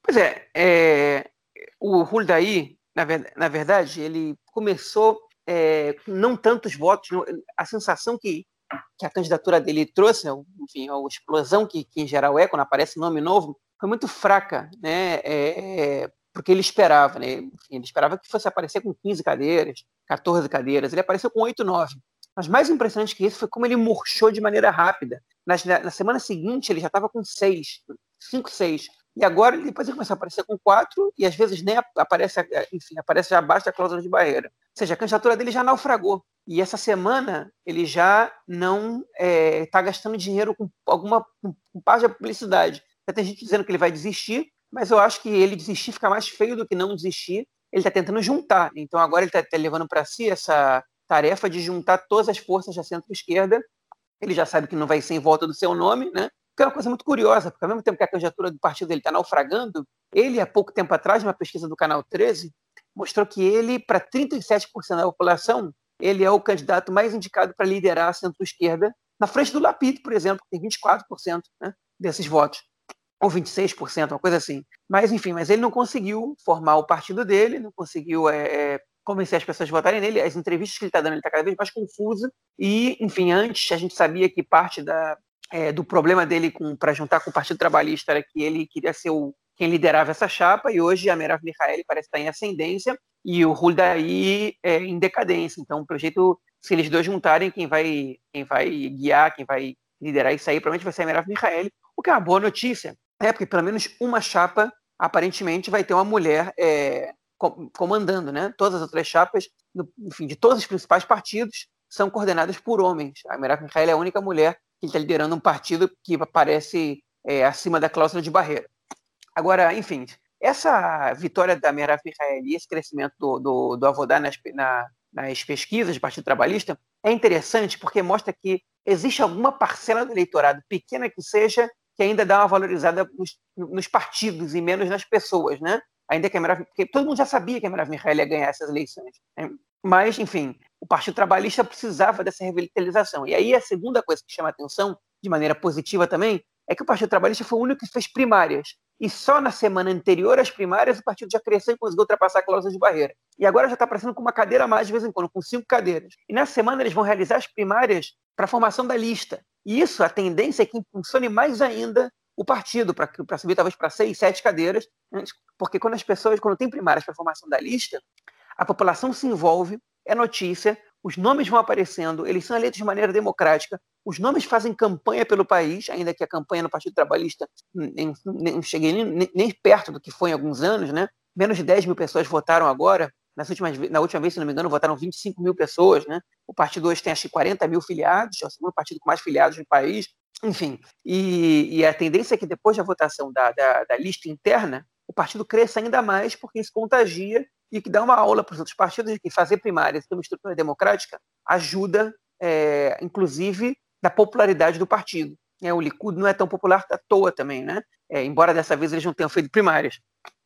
Pois é, é o Rudaí, na, na, verdade, ele começou é, com não tantos votos, a sensação que, que a candidatura dele trouxe, enfim, a explosão que, que em geral é, quando aparece nome novo, foi muito fraca, né? É, é porque ele esperava, né? Ele esperava que fosse aparecer com 15 cadeiras, 14 cadeiras. Ele apareceu com 8, 9. Mas mais impressionante que isso foi como ele murchou de maneira rápida. Na, na semana seguinte, ele já estava com 6, 5, 6. E agora, depois ele começou a aparecer com 4 e às vezes nem aparece, enfim, aparece já abaixo da cláusula de barreira. Ou seja, a candidatura dele já naufragou. E essa semana ele já não está é, tá gastando dinheiro com alguma com, parte de publicidade. Já tem gente dizendo que ele vai desistir, mas eu acho que ele desistir fica mais feio do que não desistir. Ele está tentando juntar. Então agora ele está tá levando para si essa tarefa de juntar todas as forças da centro-esquerda. Ele já sabe que não vai ser em volta do seu nome, né? Que é uma coisa muito curiosa, porque ao mesmo tempo que a candidatura do partido dele está naufragando, ele, há pouco tempo atrás, numa pesquisa do Canal 13, mostrou que ele, para 37% da população, ele é o candidato mais indicado para liderar a centro-esquerda, na frente do Lapid, por exemplo, que tem 24% né, desses votos ou 26%, uma coisa assim. Mas, enfim, mas ele não conseguiu formar o partido dele, não conseguiu é, é, convencer as pessoas a votarem nele. As entrevistas que ele está dando, ele está cada vez mais confuso. E, enfim, antes a gente sabia que parte da, é, do problema dele para juntar com o Partido Trabalhista era que ele queria ser o, quem liderava essa chapa, e hoje a Merav Mihaeli parece estar em ascendência e o Huldaí é em decadência. Então, pelo jeito, se eles dois juntarem, quem vai, quem vai guiar, quem vai liderar isso aí, provavelmente vai ser a Merav Mihaeli, o que é uma boa notícia, é, porque pelo menos uma chapa, aparentemente, vai ter uma mulher é, comandando, né? Todas as outras chapas, enfim, de todos os principais partidos, são coordenadas por homens. A Merav Michael é a única mulher que está liderando um partido que aparece é, acima da cláusula de barreira. Agora, enfim, essa vitória da Merav Michael e esse crescimento do, do, do Avodá nas, na, nas pesquisas do Partido Trabalhista é interessante porque mostra que existe alguma parcela do eleitorado, pequena que seja, que ainda dá uma valorizada nos, nos partidos e menos nas pessoas, né? Ainda que a Merav, porque todo mundo já sabia que a Merav Mihail ia ganhar essas eleições. Né? Mas, enfim, o Partido Trabalhista precisava dessa revitalização. E aí a segunda coisa que chama atenção, de maneira positiva também, é que o Partido Trabalhista foi o único que fez primárias. E só na semana anterior às primárias o partido já cresceu e conseguiu ultrapassar a cláusula de barreira. E agora já está aparecendo com uma cadeira a mais de vez em quando, com cinco cadeiras. E na semana eles vão realizar as primárias para a formação da lista. E isso, a tendência é que impulsione mais ainda o partido para subir talvez para seis, sete cadeiras, né? porque quando as pessoas, quando tem primárias para formação da lista, a população se envolve, é notícia, os nomes vão aparecendo, eles são eleitos de maneira democrática, os nomes fazem campanha pelo país, ainda que a campanha no Partido Trabalhista nem, nem cheguei nem, nem, perto do que foi em alguns anos, né? Menos de 10 mil pessoas votaram agora, nas últimas, na última vez, se não me engano, votaram 25 mil pessoas, né? O partido hoje tem acho que 40 mil filiados, é o segundo partido com mais filiados no país, enfim. E, e a tendência é que depois da votação da, da, da lista interna, o partido cresça ainda mais, porque isso contagia e que dá uma aula para os outros partidos de que fazer primárias ter uma estrutura democrática ajuda, é, inclusive, na popularidade do partido. É, o Likud não é tão popular à toa também, né? É, embora dessa vez eles não tenham feito primárias.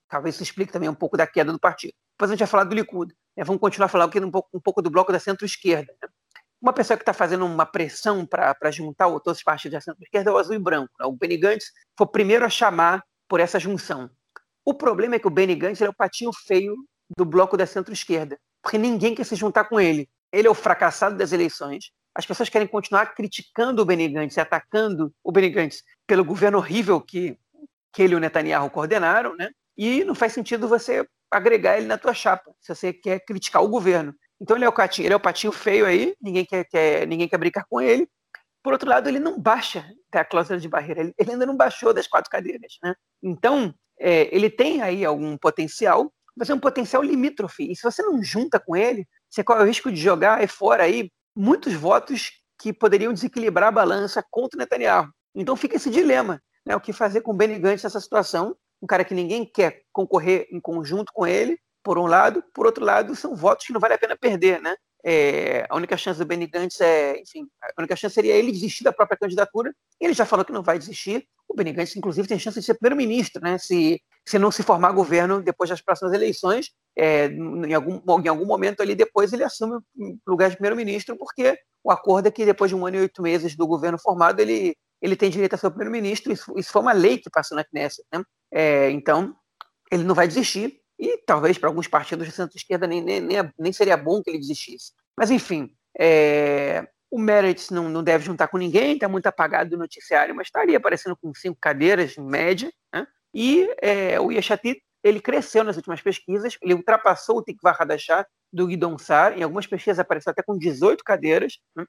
Talvez isso explique também um pouco da queda do partido. Depois a gente vai falar do Likud. Né? Vamos continuar falando aqui um pouco, um pouco do bloco da centro-esquerda. Né? Uma pessoa que está fazendo uma pressão para juntar todos os partidos da centro-esquerda é o azul e branco. Né? O Benny Gantz foi o primeiro a chamar por essa junção. O problema é que o Benny Gantz é o patinho feio do bloco da centro-esquerda, porque ninguém quer se juntar com ele. Ele é o fracassado das eleições. As pessoas querem continuar criticando o Benny Gantz, atacando o Benny Gantz pelo governo horrível que, que ele e o Netanyahu coordenaram, né? E não faz sentido você agregar ele na tua chapa, se você quer criticar o governo. Então ele é o patinho, ele é o patinho feio aí, ninguém quer, quer, ninguém quer brincar com ele. Por outro lado, ele não baixa da cláusula de barreira, ele, ele ainda não baixou das quatro cadeiras, né? Então, é, ele tem aí algum potencial, mas é um potencial limítrofe. E se você não junta com ele, você corre o risco de jogar fora aí muitos votos que poderiam desequilibrar a balança contra o Netanyahu. Então fica esse dilema, né? O que fazer com o Benny Gantz nessa situação? Um cara que ninguém quer concorrer em conjunto com ele, por um lado, por outro lado, são votos que não vale a pena perder, né? É, a única chance do Benny Gantz é, enfim, a única chance seria ele desistir da própria candidatura. Ele já falou que não vai desistir. O Benny Gantz, inclusive, tem chance de ser primeiro-ministro, né? Se, se não se formar governo depois das próximas eleições, é, em, algum, em algum momento ali depois ele assume o lugar de primeiro-ministro, porque o acordo é que depois de um ano e oito meses do governo formado, ele, ele tem direito a ser primeiro-ministro. Isso, isso foi uma lei que passou na Knesset, né? É, então, ele não vai desistir. E talvez para alguns partidos de centro-esquerda nem, nem, nem, nem, seria bom que ele desistisse. Mas, enfim, é, o Meredith não, não deve juntar com ninguém, está muito apagado do noticiário, mas estaria aparecendo com cinco cadeiras em média. Né? E é, o Yeshatit, ele cresceu nas últimas pesquisas, ele ultrapassou o Tikva Hadashah do Guidon Sar, em algumas pesquisas apareceu até com 18 cadeiras, né?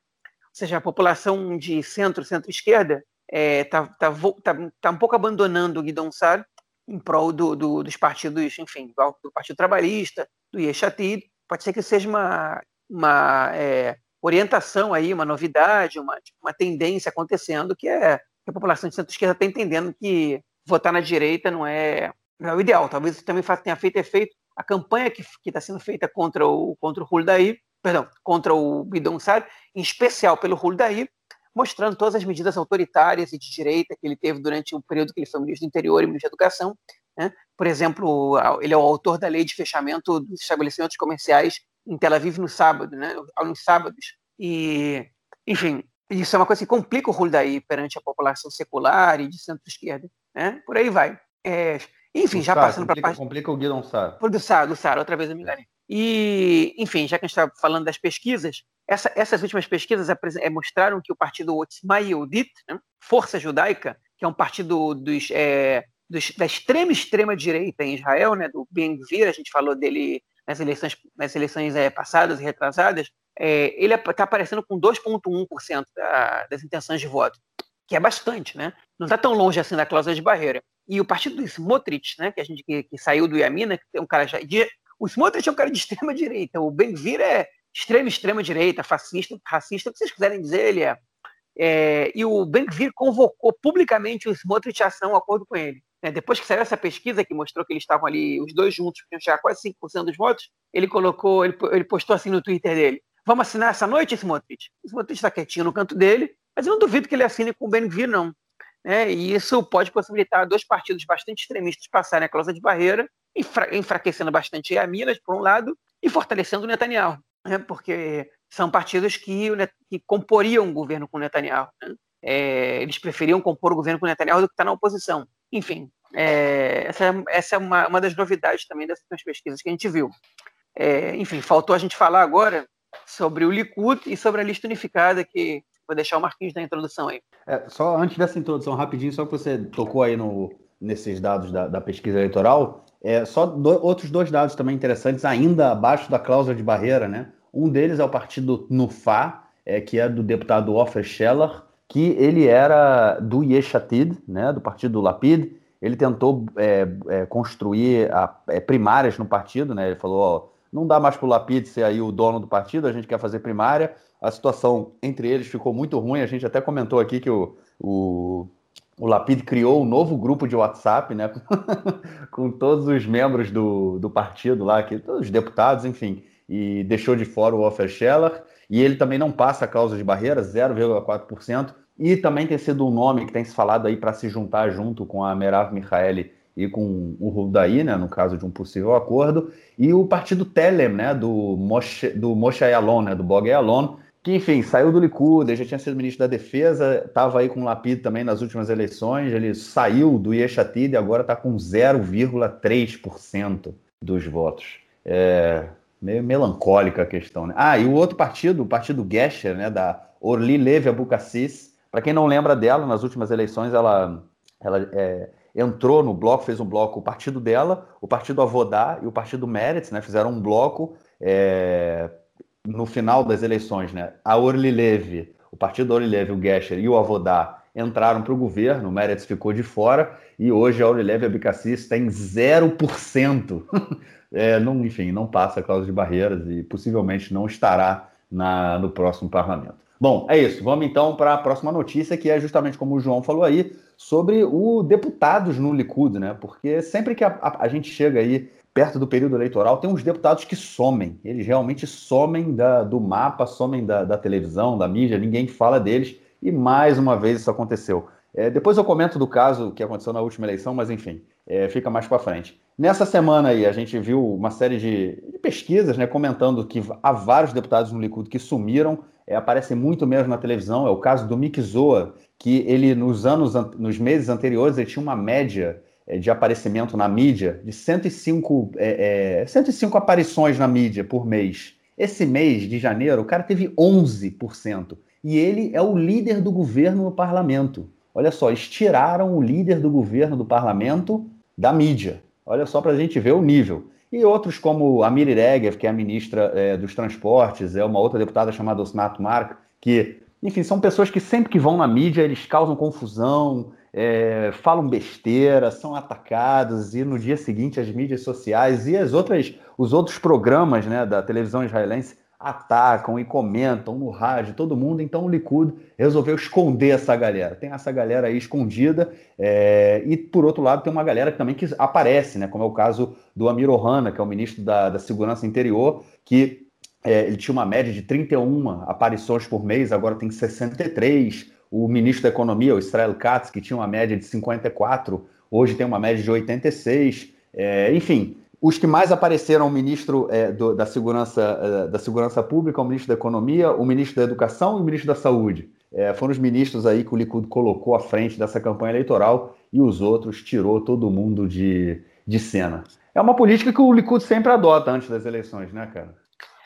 Seja, a população de centro, centro-esquerda está é, tá, tá, tá, tá, um pouco abandonando o Guidon Sar em prol do, do, dos partidos, enfim, do Partido Trabalhista, do Yeshatid. Pode ser que seja uma, uma é, orientação aí, uma novidade, uma, uma tendência acontecendo, que é que a população de centro-esquerda está entendendo que votar na direita não é, não é o ideal. Talvez isso também tenha feito efeito. A campanha que está sendo feita contra o, contra o Huldaí, perdão, contra o Bidon Sar, em especial pelo Huldaí, mostrando todas as medidas autoritárias e de direita que ele teve durante o período que ele foi ministro do Interior e ministro da Educação. Né? Por exemplo, ele é o autor da lei de fechamento dos estabelecimentos comerciais em Tel Aviv no sábado, né? aos sábados. E, enfim, isso é uma coisa que complica o Huldaí perante a população secular e de centro-esquerda. Né? Por aí vai. É, enfim, já Sá, passando para a parte... Complica o Guilherme Sá. Do Sá, do Sá, outra vez eu me enganei. E, enfim, já que a gente está falando das pesquisas, essa, essas últimas pesquisas é, mostraram que o partido Otzma Yehudit, né, Força Judaica, que é um partido dos, é, dos, da extrema extrema direita em Israel, né, do Ben Gvir, a gente falou dele nas eleições, nas eleições é, passadas e retrasadas, é, ele está aparecendo com 2,1% da, das intenções de voto, que é bastante, né? Não está tão longe assim da cláusula de barreira. E o partido do Smotrich, né, que a gente que, que saiu do Yamina, que é um cara já de, o Smotrich é um cara de (laughs) extrema direita, o Ben-Gvir é extrema extrema direita, fascista, racista, o que vocês quiserem dizer, ele é. é e o Ben-Gvir convocou publicamente o Smotrich a ação, um acordo com ele. É, depois que saiu essa pesquisa que mostrou que eles estavam ali, os dois juntos, podiam chegar quase 5% dos votos, ele colocou, ele, ele postou assim no Twitter dele, vamos assinar essa noite, Smotrich? O Smotrich está quietinho no canto dele, mas eu não duvido que ele assine com o Ben-Gvir, não. É, e isso pode possibilitar dois partidos bastante extremistas passarem a cláusula de barreira enfraquecendo bastante a Minas, por um lado, e fortalecendo o Netanyahu, né? porque são partidos que, que comporiam o governo com o Netanyahu. Né? É, eles preferiam compor o governo com o Netanyahu do que estar na oposição. Enfim, é, essa, essa é uma, uma das novidades também dessas pesquisas que a gente viu. É, enfim, faltou a gente falar agora sobre o Likud e sobre a lista unificada, que Vou deixar o Marquinhos da introdução aí. É, só antes dessa introdução, rapidinho, só que você tocou aí no, nesses dados da, da pesquisa eleitoral, é, só do, outros dois dados também interessantes, ainda abaixo da cláusula de barreira, né? Um deles é o partido NUFA, é, que é do deputado Offer Scheller, que ele era do Yeshatid, né, do partido Lapid. Ele tentou é, é, construir a, é, primárias no partido, né? Ele falou, ó, não dá mais para o Lapid ser aí o dono do partido, a gente quer fazer primária. A situação entre eles ficou muito ruim. A gente até comentou aqui que o, o o Lapid criou um novo grupo de WhatsApp, né, (laughs) com todos os membros do, do partido lá, que, todos os deputados, enfim, e deixou de fora o Offer Scheller, e ele também não passa a causa de barreira, 0,4%, e também tem sido um nome que tem se falado aí para se juntar junto com a Merav Michaeli e com o Rudaí, né, no caso de um possível acordo, e o partido Telem, né, do Moshe, do Moshe Ayalon, né, do Bog Ayalon, que, enfim, saiu do Likud, já tinha sido ministro da Defesa, estava aí com o Lapid também nas últimas eleições, ele saiu do Yeshatid e agora está com 0,3% dos votos. É meio melancólica a questão, né? Ah, e o outro partido, o partido Gesher, né, da Orli Levi Abukassis, para quem não lembra dela, nas últimas eleições ela, ela é, entrou no bloco, fez um bloco, o partido dela, o partido Avodá e o partido Meretz, né, fizeram um bloco é, no final das eleições, né, a Orli Levy, o partido Orli Levy, o Gesher e o Avodá entraram para o governo, o Meretz ficou de fora, e hoje a Orli Levy Abikassis tem 0%. é, não, enfim, não passa a causa de barreiras e possivelmente não estará na, no próximo parlamento. Bom, é isso. Vamos então para a próxima notícia, que é justamente como o João falou aí, sobre o deputados no Likud, né? Porque sempre que a, a, a gente chega aí perto do período eleitoral, tem uns deputados que somem. Eles realmente somem da, do mapa, somem da, da, televisão, da mídia, ninguém fala deles. E mais uma vez isso aconteceu. É, depois eu comento do caso que aconteceu na última eleição, mas enfim, é, fica mais para frente. Nessa semana aí, a gente viu uma série de, de, pesquisas né, comentando que há vários deputados no Likud que sumiram, é, aparecem muito mesmo na televisão. É o caso do Mick Zoa, que ele, nos anos, nos meses anteriores, ele tinha uma média de aparecimento na mídia de 105, é, é, 105 aparições na mídia por mês. Esse mês de janeiro, o cara teve 11%. E ele é o líder do governo no parlamento. Olha só, estiraram o líder do governo do parlamento da mídia. Olha só para a gente ver o nível. E outros como a Miri Regev, que é a ministra é, dos Transportes, é uma outra deputada chamada Osnato Mark, que, enfim, são pessoas que sempre que vão na mídia, eles causam confusão, é, falam besteira, são atacados, e no dia seguinte as mídias sociais e as outras, os outros programas né, da televisão israelense atacam e comentam no rádio, todo mundo. Então o Likud resolveu esconder essa galera. Tem essa galera aí escondida, é, e por outro lado tem uma galera também que aparece, né, como é o caso do Amir Ohana, que é o ministro da, da Segurança Interior, que é, ele tinha uma média de 31 aparições por mês, agora tem 63 o ministro da Economia, o Israel Katz, que tinha uma média de 54, hoje tem uma média de 86. É, enfim, os que mais apareceram, o ministro é, do, da, segurança, é, da Segurança Pública, o ministro da Economia, o ministro da Educação e o ministro da Saúde. É, foram os ministros aí que o Likud colocou à frente dessa campanha eleitoral e os outros tirou todo mundo de, de cena. É uma política que o Likud sempre adota antes das eleições, né, cara?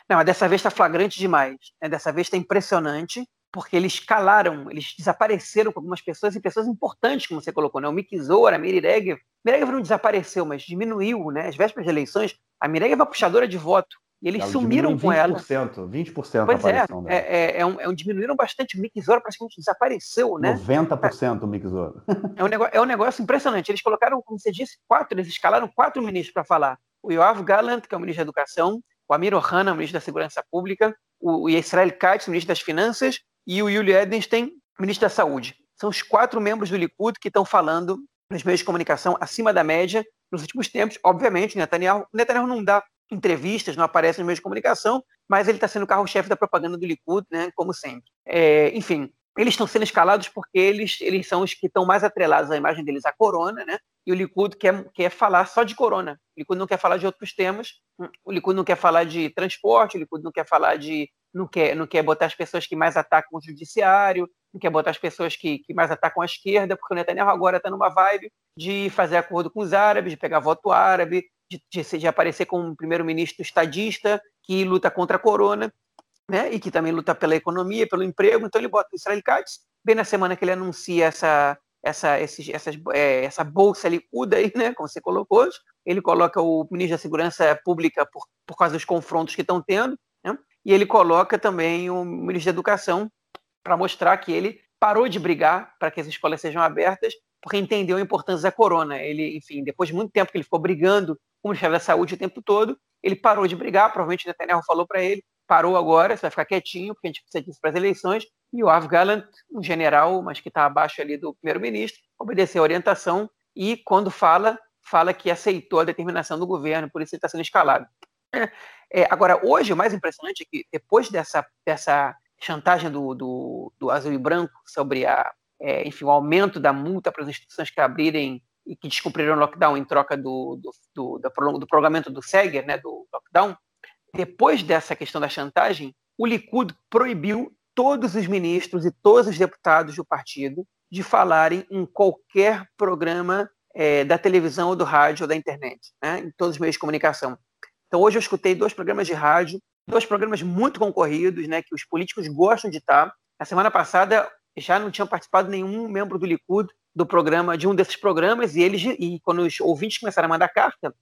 Não, mas dessa vez está flagrante demais. Né? Dessa vez está impressionante porque eles calaram, eles desapareceram com algumas pessoas e pessoas importantes, como você colocou, né? O Mick Zohar, a Miri Regev. Miri Regev não desapareceu, mas diminuiu, né? Às vésperas de eleições, a Miri Regev é uma puxadora de voto. E eles ela sumiram com ela. 20%, 20% pois é, é, é, é, um, é um, diminuíram bastante. O Mick Zohar praticamente desapareceu, né? 90% o Mick Zohar. É um, negócio, é um negócio impressionante. Eles colocaram, como você disse, quatro, eles escalaram quatro ministros para falar. O Yoav Gallant, que é o ministro da Educação, o Amir Ohana, o ministro da Segurança Pública, o, o Israel Katz, o ministro das Finanças, e o Yuli Edenstein, ministro da Saúde. São os quatro membros do Likud que estão falando nos meios de comunicação acima da média nos últimos tempos. Obviamente, Netanyahu, Netanyahu não dá entrevistas, não aparece nos meios de comunicação, mas ele está sendo o carro-chefe da propaganda do Likud, né, como sempre. É, enfim, eles estão sendo escalados porque eles, eles são os que estão mais atrelados à imagem deles à corona, né? E o Likud quer, quer falar só de corona. O Likud não quer falar de outros temas. O Likud não quer falar de transporte, o Likud não quer falar de não quer, não quer botar as pessoas que mais atacam o judiciário, não quer botar as pessoas que, que mais atacam a esquerda, porque o Netanyahu agora está numa vibe de fazer acordo com os árabes, de pegar voto árabe, de, de, de aparecer como um primeiro-ministro estadista que luta contra a corona. né, e que também luta pela economia, pelo emprego, então ele bota o Israel Katz, bem na semana que ele anuncia essa, essa, esses, essas, é, essa bolsa licuda aí, né, como você colocou, ele coloca o ministro da Segurança Pública por, por causa dos confrontos que estão tendo, e ele coloca também o ministro da Educação para mostrar que ele parou de brigar para que as escolas sejam abertas, porque entendeu a importância da corona. Ele, enfim, depois de muito tempo que ele ficou brigando com o Ministério da Saúde o tempo todo, ele parou de brigar, provavelmente o Netanyahu falou para ele, parou agora, você vai ficar quietinho, porque a gente precisa disso para as eleições, e o Av um general, mas que está abaixo ali do primeiro-ministro, obedeceu a orientação e, quando fala, fala que aceitou a determinação do governo, por isso ele está sendo escalado. É, agora, hoje, o mais impressionante é que, depois dessa, dessa chantagem do, do, do azul e branco sobre a, é, enfim, o aumento da multa para as instituições que abrirem e que descumpriram o lockdown em troca do, do, do, do, do prolongamento do Seger, né, do lockdown, depois dessa questão da chantagem, o Likud proibiu todos os ministros e todos os deputados do partido de falarem em qualquer programa é, da televisão ou do rádio ou da internet, né, em todos os meios de comunicação. Então hoje eu escutei dois programas de rádio, dois programas muito concorridos, né, que os políticos gostam de estar. A semana passada já não tinha participado nenhum membro do Likud do programa, de um desses programas, e eles, e quando os ouvintes começaram a mandar carta,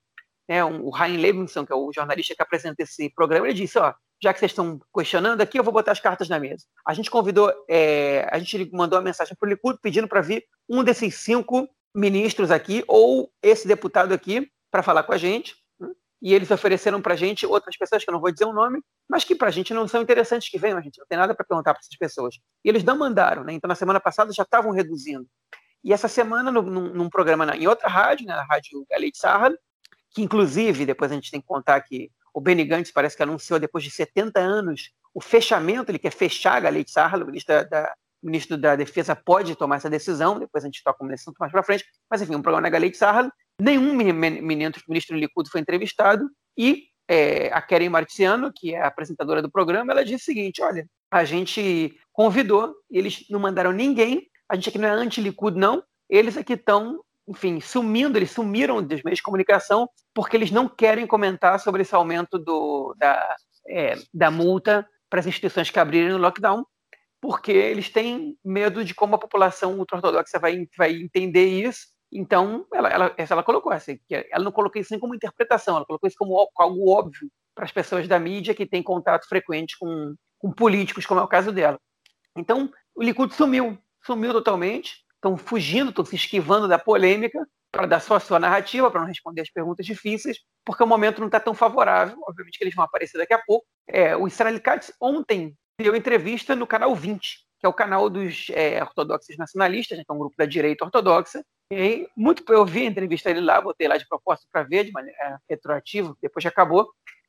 né, um, o Ryan Levinson, que é o jornalista que apresenta esse programa, ele disse, ó, já que vocês estão questionando aqui, eu vou botar as cartas na mesa. A gente convidou, é, a gente mandou uma mensagem para o Likud pedindo para vir um desses cinco ministros aqui, ou esse deputado aqui, para falar com a gente, e eles ofereceram para a gente outras pessoas, que eu não vou dizer o nome, mas que para a gente não são interessantes que venham, a gente não tem nada para perguntar para essas pessoas. E eles não mandaram, né? então na semana passada já estavam reduzindo. E essa semana, num, num, programa na, em outra rádio, né, na rádio Galit Sahar, que inclusive, depois a gente tem que contar que o Benny Gantz parece que anunciou depois de 70 anos o fechamento, ele quer fechar a Galit Sahar, o ministro da, da, ministro da Defesa pode tomar essa decisão, depois a gente toca nesse assunto mais para frente, mas enfim, um programa na Galit Sahar, nenhum ministro, ministro Likud foi entrevistado e é, a Keren Marciano, que é a apresentadora do programa, ela disse o seguinte, olha, a gente convidou, eles não mandaram ninguém a gente aqui não é anti-Likud, não. Eles aqui estão, enfim, sumindo, eles sumiram dos meios de comunicação porque eles não querem comentar sobre esse aumento do, da, é, da multa para as instituições que abrirem no lockdown, porque eles têm medo de como a população ultra-ortodoxa vai, vai entender isso. Então, ela, ela, ela colocou assim, ela não colocou isso nem como interpretação, ela colocou isso como algo óbvio para as pessoas da mídia que têm contato frequente com, com políticos, como é o caso dela. Então, o Likud sumiu sumiu totalmente, estão fugindo, estão se esquivando da polêmica para dar só a sua narrativa, para não responder as perguntas difíceis, porque o momento não está tão favorável. Obviamente que eles vão aparecer daqui a pouco. É, o Israel Katz ontem deu entrevista no canal 20, que é o canal dos é, ortodoxos nacionalistas, é um grupo da direita ortodoxa. E muito eu vi a entrevista dele lá, botei lá de propósito para ver, de maneira é, retroativa, depois já acabou.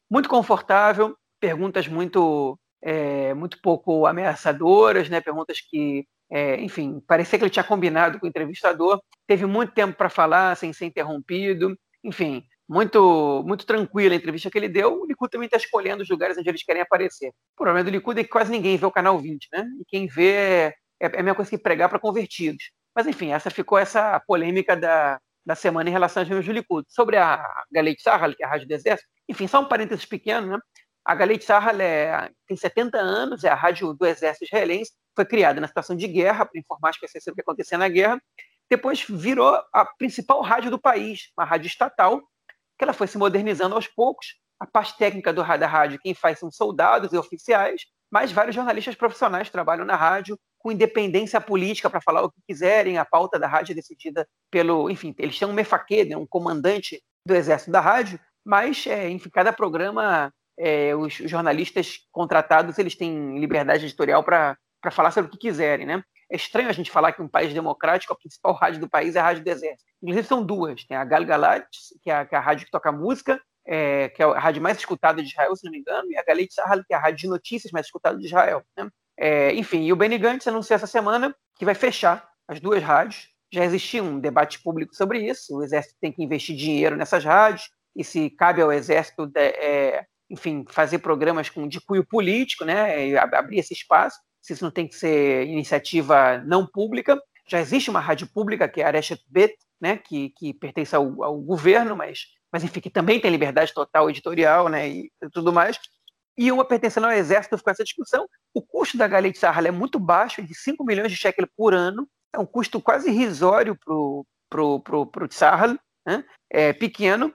Muito confortável, perguntas muito é, muito pouco ameaçadoras, né? Perguntas que é, enfim, parecia que ele tinha combinado com o entrevistador, teve muito tempo para falar sem ser interrompido, enfim, muito muito tranquila a entrevista que ele deu. O Likud também está escolhendo os lugares onde eles querem aparecer. O problema do Likud é que quase ninguém vê o canal 20, né? E quem vê é, é a mesma coisa que pregar para convertidos. Mas enfim, essa ficou essa polêmica da, da semana em relação aos meus do Likud. Sobre a Galit Sahal, que é a Rádio do Exército, enfim, só um parênteses pequeno, né? A Galit Sahal é, tem 70 anos, é a rádio do Exército Israelense, foi criada na situação de guerra, para informar as pessoas sobre o que acontecia na guerra. Depois virou a principal rádio do país, uma rádio estatal, que ela foi se modernizando aos poucos. A parte técnica do, da rádio, quem faz são soldados e oficiais, mas vários jornalistas profissionais trabalham na rádio com independência política para falar o que quiserem. A pauta da rádio é decidida pelo, enfim, eles têm um mefaque, né, um comandante do exército da rádio, mas, é, enfim, cada programa é, os jornalistas contratados eles têm liberdade editorial para falar sobre o que quiserem, né? É estranho a gente falar que um país democrático, a principal rádio do país é a Rádio do Exército. Inclusive são duas. Tem a Gal Galat, que é que é a rádio que toca música, é, que é a rádio mais escutada de Israel, se não me engano, e a Galit que é a rádio de notícias mais escutada de Israel. Né? É, enfim, e o Benny Gantz anunciou essa semana que vai fechar as duas rádios. Já existia um debate público sobre isso. O Exército tem que investir dinheiro nessas rádios, e se cabe ao Exército de, é, enfim, fazer programas com de cunho político, né, abrir esse espaço, se isso não tem que ser iniciativa não pública. Já existe uma rádio pública, que é a Areshet Bet, né, que, que pertence ao, ao, governo, mas, mas enfim, que também tem liberdade total editorial né, e tudo mais. E uma pertencendo ao exército ficou essa discussão. O custo da Galit Sahal é muito baixo, de 5 milhões de shekel por ano, é um custo quase irrisório para o pro, pro, pro Sahal, né? é pequeno.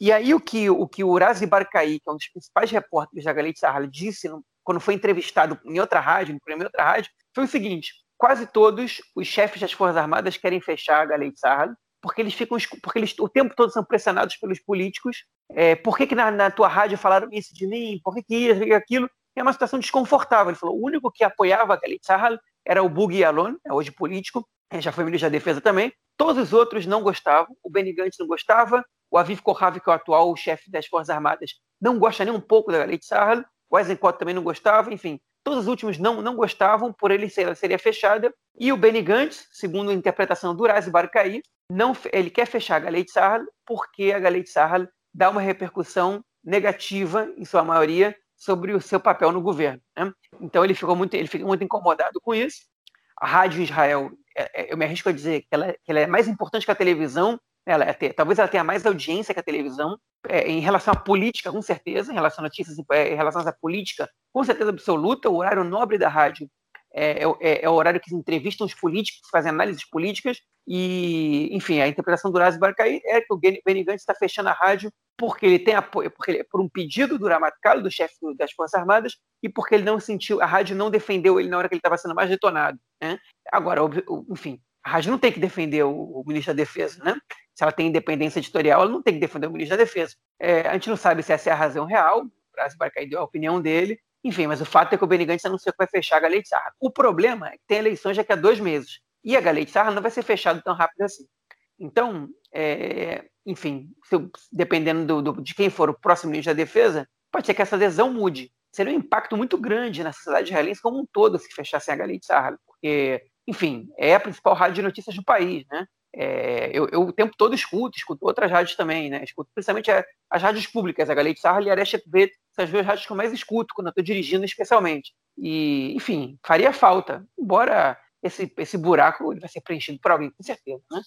E aí o que o, que o Razi Barcaí, que é um dos principais repórteres da Galit Sahal, disse no, quando foi entrevistado em outra rádio, em outra rádio, foi o seguinte: quase todos os chefes das Forças Armadas querem fechar a Galit Sahal, porque eles ficam porque eles o tempo todo são pressionados pelos políticos. É, por que, que na, na, tua rádio falaram isso de mim? Por que, que isso e aquilo? É uma situação desconfortável. Ele falou: o único que apoiava a Galit Sahal era o Bugui Alon, é hoje político, já foi ministro da Defesa também. Todos os outros não gostavam. O Benny Gantz não gostava. O Aviv Kohav, que é o atual chefe das Forças Armadas, não gosta nem um pouco da Galit Sahal. O Eisenkot também não gostava. Enfim, todos os últimos não, não gostavam, por ele ser, seria fechada. E o Benny Gantz, segundo a interpretação do Razi Barcaí, não, ele quer fechar a Galit Sahal porque a Galit Sahal dá uma repercussão negativa, em sua maioria, sobre o seu papel no governo. Né? Então ele ficou muito, ele fica muito incomodado com isso. A rádio Israel, é, é, eu me arrisco a dizer que ela, que ela é mais importante que a televisão. Ela é, talvez ela tenha mais audiência que a televisão é, em relação à política, com certeza, em relação a notícias, em relação à política, com certeza absoluta. O horário nobre da rádio é, é, é, o horário que entrevistam os políticos, fazem análises políticas, e, enfim, a interpretação do Razi Barcaí é que o Benny Gantz está fechando a rádio porque ele tem apoio, porque ele, por um pedido do Ramatkal, do chefe das Forças Armadas, e porque ele não sentiu, a rádio não defendeu ele na hora que ele estava sendo mais detonado. Né? Agora, enfim, a rádio não tem que defender o, o, ministro da Defesa, né? Se ela tem independência editorial, ela não tem que defender o ministro da Defesa. É, a gente não sabe se essa é a razão real, o Razi Barcaí deu a opinião dele, enfim, mas o fato é que o Benny Gantz anunciou que vai fechar a Galei Sarra. O problema é que tem eleições daqui a dois meses. E a Galei Sarra não vai ser fechada tão rápido assim. Então, é, enfim, dependendo do, do, de quem for o próximo ministro da Defesa, pode ser que essa adesão mude. Seria um impacto muito grande na sociedade israelense como um todo se fechassem a Galei Sarra, porque, enfim, é a principal rádio de notícias do país, né? É, eu, eu, o tempo todo escuto, escuto outras rádios também, né? Escuto principalmente as rádios públicas, a Galei Sarra e a Areshet Bet, são as duas rádios que eu mais escuto quando eu estou dirigindo, especialmente. E, enfim, faria falta, embora esse, esse buraco ele vai ser preenchido por alguém, com certeza, né?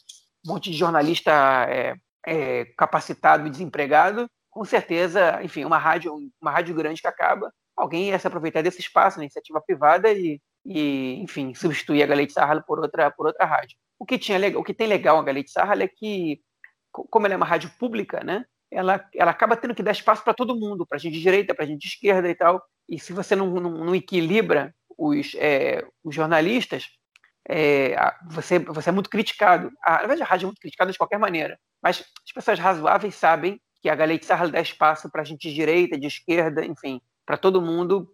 Um monte de jornalista é, é, capacitado e desempregado, com certeza, enfim, uma rádio, uma rádio grande que acaba, alguém ia se aproveitar desse espaço na iniciativa privada e, e enfim, substituir a Galei Sarra por outra, por outra rádio. O que, tinha, o que tem legal a Galete Sarra é que, como ela é uma rádio pública, né, ela, ela acaba tendo que dar espaço para todo mundo, para gente de direita, para gente de esquerda e tal. E se você não, não, não equilibra os, é, os jornalistas, é, você, você é muito criticado. A, na verdade, a rádio é muito criticada de qualquer maneira, mas as pessoas razoáveis sabem que a Galete Sarra dá espaço para gente de direita, de esquerda, enfim, para todo mundo.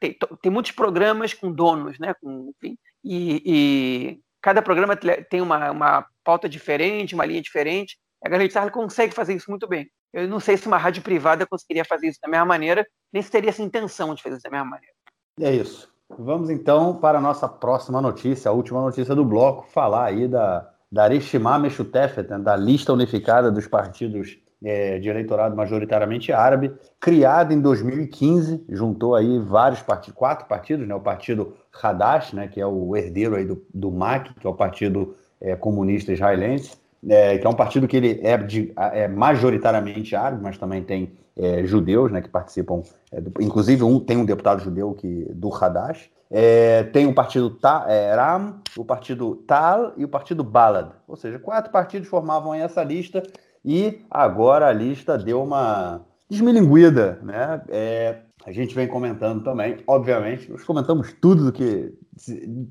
Tem, tem, muitos programas com donos, né? Com, enfim, e, e cada programa tem uma, uma pauta diferente, uma linha diferente. A Garnet Sarla consegue fazer isso muito bem. Eu não sei se uma rádio privada conseguiria fazer isso da mesma maneira, nem se teria essa intenção de fazer isso da mesma maneira. É isso. Vamos então para a nossa próxima notícia, a última notícia do bloco, falar aí da, da Arishimá Meshutefet, né, da lista unificada dos partidos é, de eleitorado majoritariamente árabe, criada em 2015, juntou aí vários partidos, quatro partidos, né? O partido Hadash, né? Que é o herdeiro aí do, do MAC, que é o partido é, comunista israelense, é, que é um partido que ele é, de, é majoritariamente árabe, mas também tem é, judeus, né? Que participam, é, do, inclusive um tem um deputado judeu que do Hadash. É, tem o partido Ta, Ram, o partido Tal e o partido Balad. Ou seja, quatro partidos formavam essa lista e agora a lista deu uma desmilinguida, né? É, a gente vem comentando também, obviamente, nós comentamos tudo do que,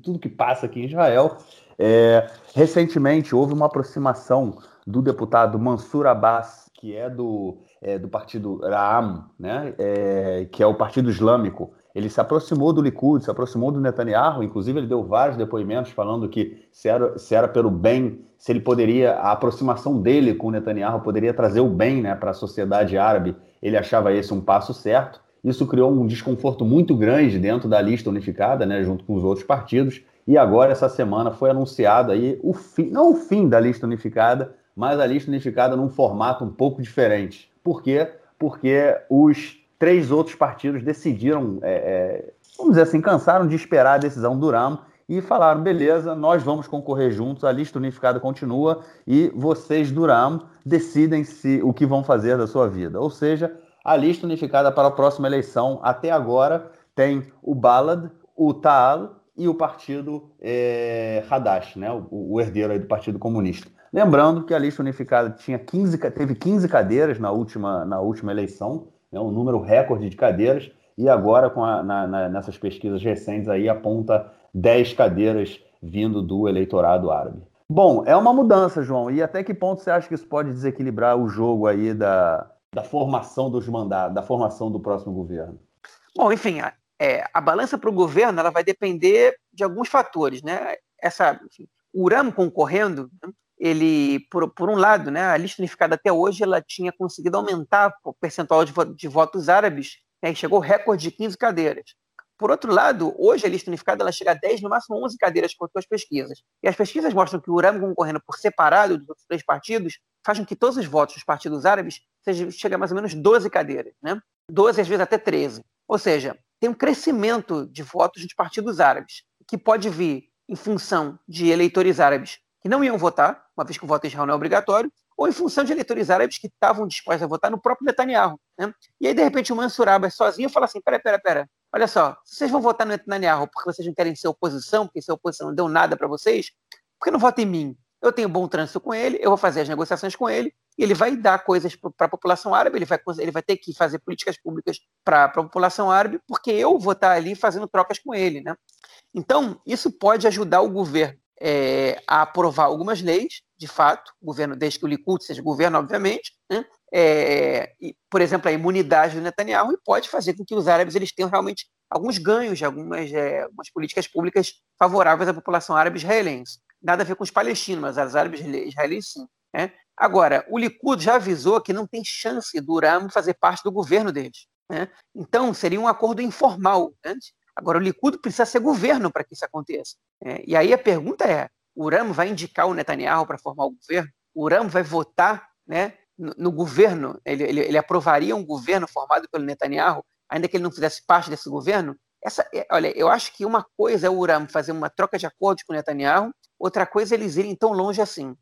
tudo que passa aqui em Israel. É, recentemente houve uma aproximação do deputado Mansur Abbas, que é do, é, do partido Raam, né? É, que é o partido islâmico, ele se aproximou do Likud, se aproximou do Netanyahu, inclusive ele deu vários depoimentos falando que se era, se era pelo bem, se ele poderia, a aproximação dele com o Netanyahu poderia trazer o bem né, para a sociedade árabe, ele achava esse um passo certo. Isso criou um desconforto muito grande dentro da lista unificada, né, junto com os outros partidos. E agora, essa semana, foi anunciado aí o fim, não o fim da lista unificada, mas a lista unificada num formato um pouco diferente. Por quê? Porque os três outros partidos decidiram, é, é, vamos dizer assim, cansaram de esperar a decisão do RAM e falaram: beleza, nós vamos concorrer juntos, a lista unificada continua e vocês do RAM decidem se o que vão fazer da sua vida. Ou seja, a lista unificada para a próxima eleição, até agora, tem o Balad, o Taal e o partido é, Hadash, né, o, o herdeiro do Partido Comunista. Lembrando que a lista unificada tinha 15, teve 15 cadeiras na última, na última eleição, né, um número recorde de cadeiras, e agora, com a, na, na, nessas pesquisas recentes, aí aponta 10 cadeiras vindo do eleitorado árabe. Bom, é uma mudança, João. E até que ponto você acha que isso pode desequilibrar o jogo aí da, da formação dos mandatos, da formação do próximo governo? Bom, enfim, a, é, a balança para o governo ela vai depender de alguns fatores, né? Essa, enfim, o Uram concorrendo, né? Ele, por, por um lado, né, a lista unificada até hoje ela tinha conseguido aumentar o percentual de, de votos árabes, né, chegou recorde de 15 cadeiras. Por outro lado, hoje a lista unificada ela chega a 10, no máximo 11 cadeiras por as pesquisas. E as pesquisas mostram que o Uram concorrendo por separado dos outros três partidos faz com que todos os votos dos partidos árabes cheguem a mais ou menos 12 cadeiras, né? 12, às vezes até 13. Ou seja, tem um crescimento de votos dos partidos árabes, que pode vir em função de eleitores árabes que não iam votar, uma vez que o voto em Israel não é obrigatório, ou em função de eleitores árabes que estavam dispostos a votar no próprio Netanyahu. Né? E aí, de repente, o Mansur Abbas sozinho fala assim, pera, pera, pera, olha só, vocês vão votar no Netanyahu porque vocês não querem ser oposição, porque ser oposição não deu nada para vocês, por que não votam em mim? Eu tenho bom trânsito com ele, eu vou fazer as negociações com ele, e ele vai dar coisas para a população árabe, ele vai, ele vai ter que fazer políticas públicas para a população árabe, porque eu vou estar ali fazendo trocas com ele. Né? Então, isso pode ajudar o governo é, a aprovar algumas leis, de fato, governo, desde que o Likud seja governo, obviamente, né? é, e, por exemplo, a imunidade do Netanyahu, e pode fazer com que os árabes eles tenham realmente alguns ganhos de algumas, é, algumas políticas públicas favoráveis à população árabe israelense. Nada a ver com os palestinos, mas os árabes israelenses sim. Né? Agora, o Likud já avisou que não tem chance do Uram fazer parte do governo deles. Né? Então, seria um acordo informal. Né? Agora, o Likud precisa ser governo para que isso aconteça. É, e aí a pergunta é: o Uram vai indicar o Netanyahu para formar o governo? O Uram vai votar né, no, no governo? Ele, ele, ele, aprovaria um governo formado pelo Netanyahu, ainda que ele não fizesse parte desse governo? Essa, é, olha, eu acho que uma coisa é o Uram fazer uma troca de acordos com o Netanyahu, outra coisa é eles irem tão longe assim.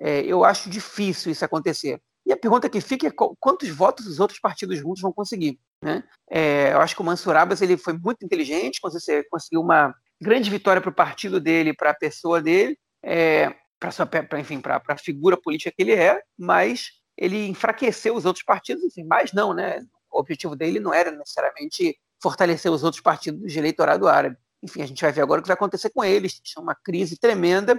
É, eu acho difícil isso acontecer. E a pergunta que fica é quantos votos os outros partidos juntos vão conseguir. Né? É, eu acho que o Mansur Abbas ele foi muito inteligente, conseguiu uma grande vitória para o partido dele, para a pessoa dele, é, para enfim, para a figura política que ele é, mas ele enfraqueceu os outros partidos, enfim, mas não, né? O objetivo dele não era necessariamente fortalecer os outros partidos de eleitorado árabe. Enfim, a gente vai ver agora o que vai acontecer com eles. Tinha uma crise tremenda,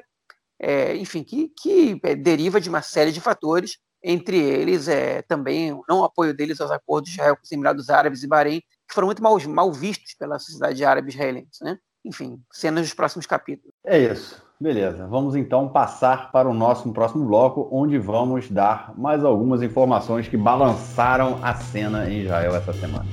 é, enfim, que, que é, deriva de uma série de fatores entre eles é, também o não apoio deles aos acordos de Israel com os Emirados Árabes e Bahrein, que foram muito mal, mal vistos pela sociedade árabe israelense. Né? Enfim, cenas dos próximos capítulos. É isso. Beleza. Vamos então passar para o nosso próximo bloco, onde vamos dar mais algumas informações que balançaram a cena em Israel essa semana.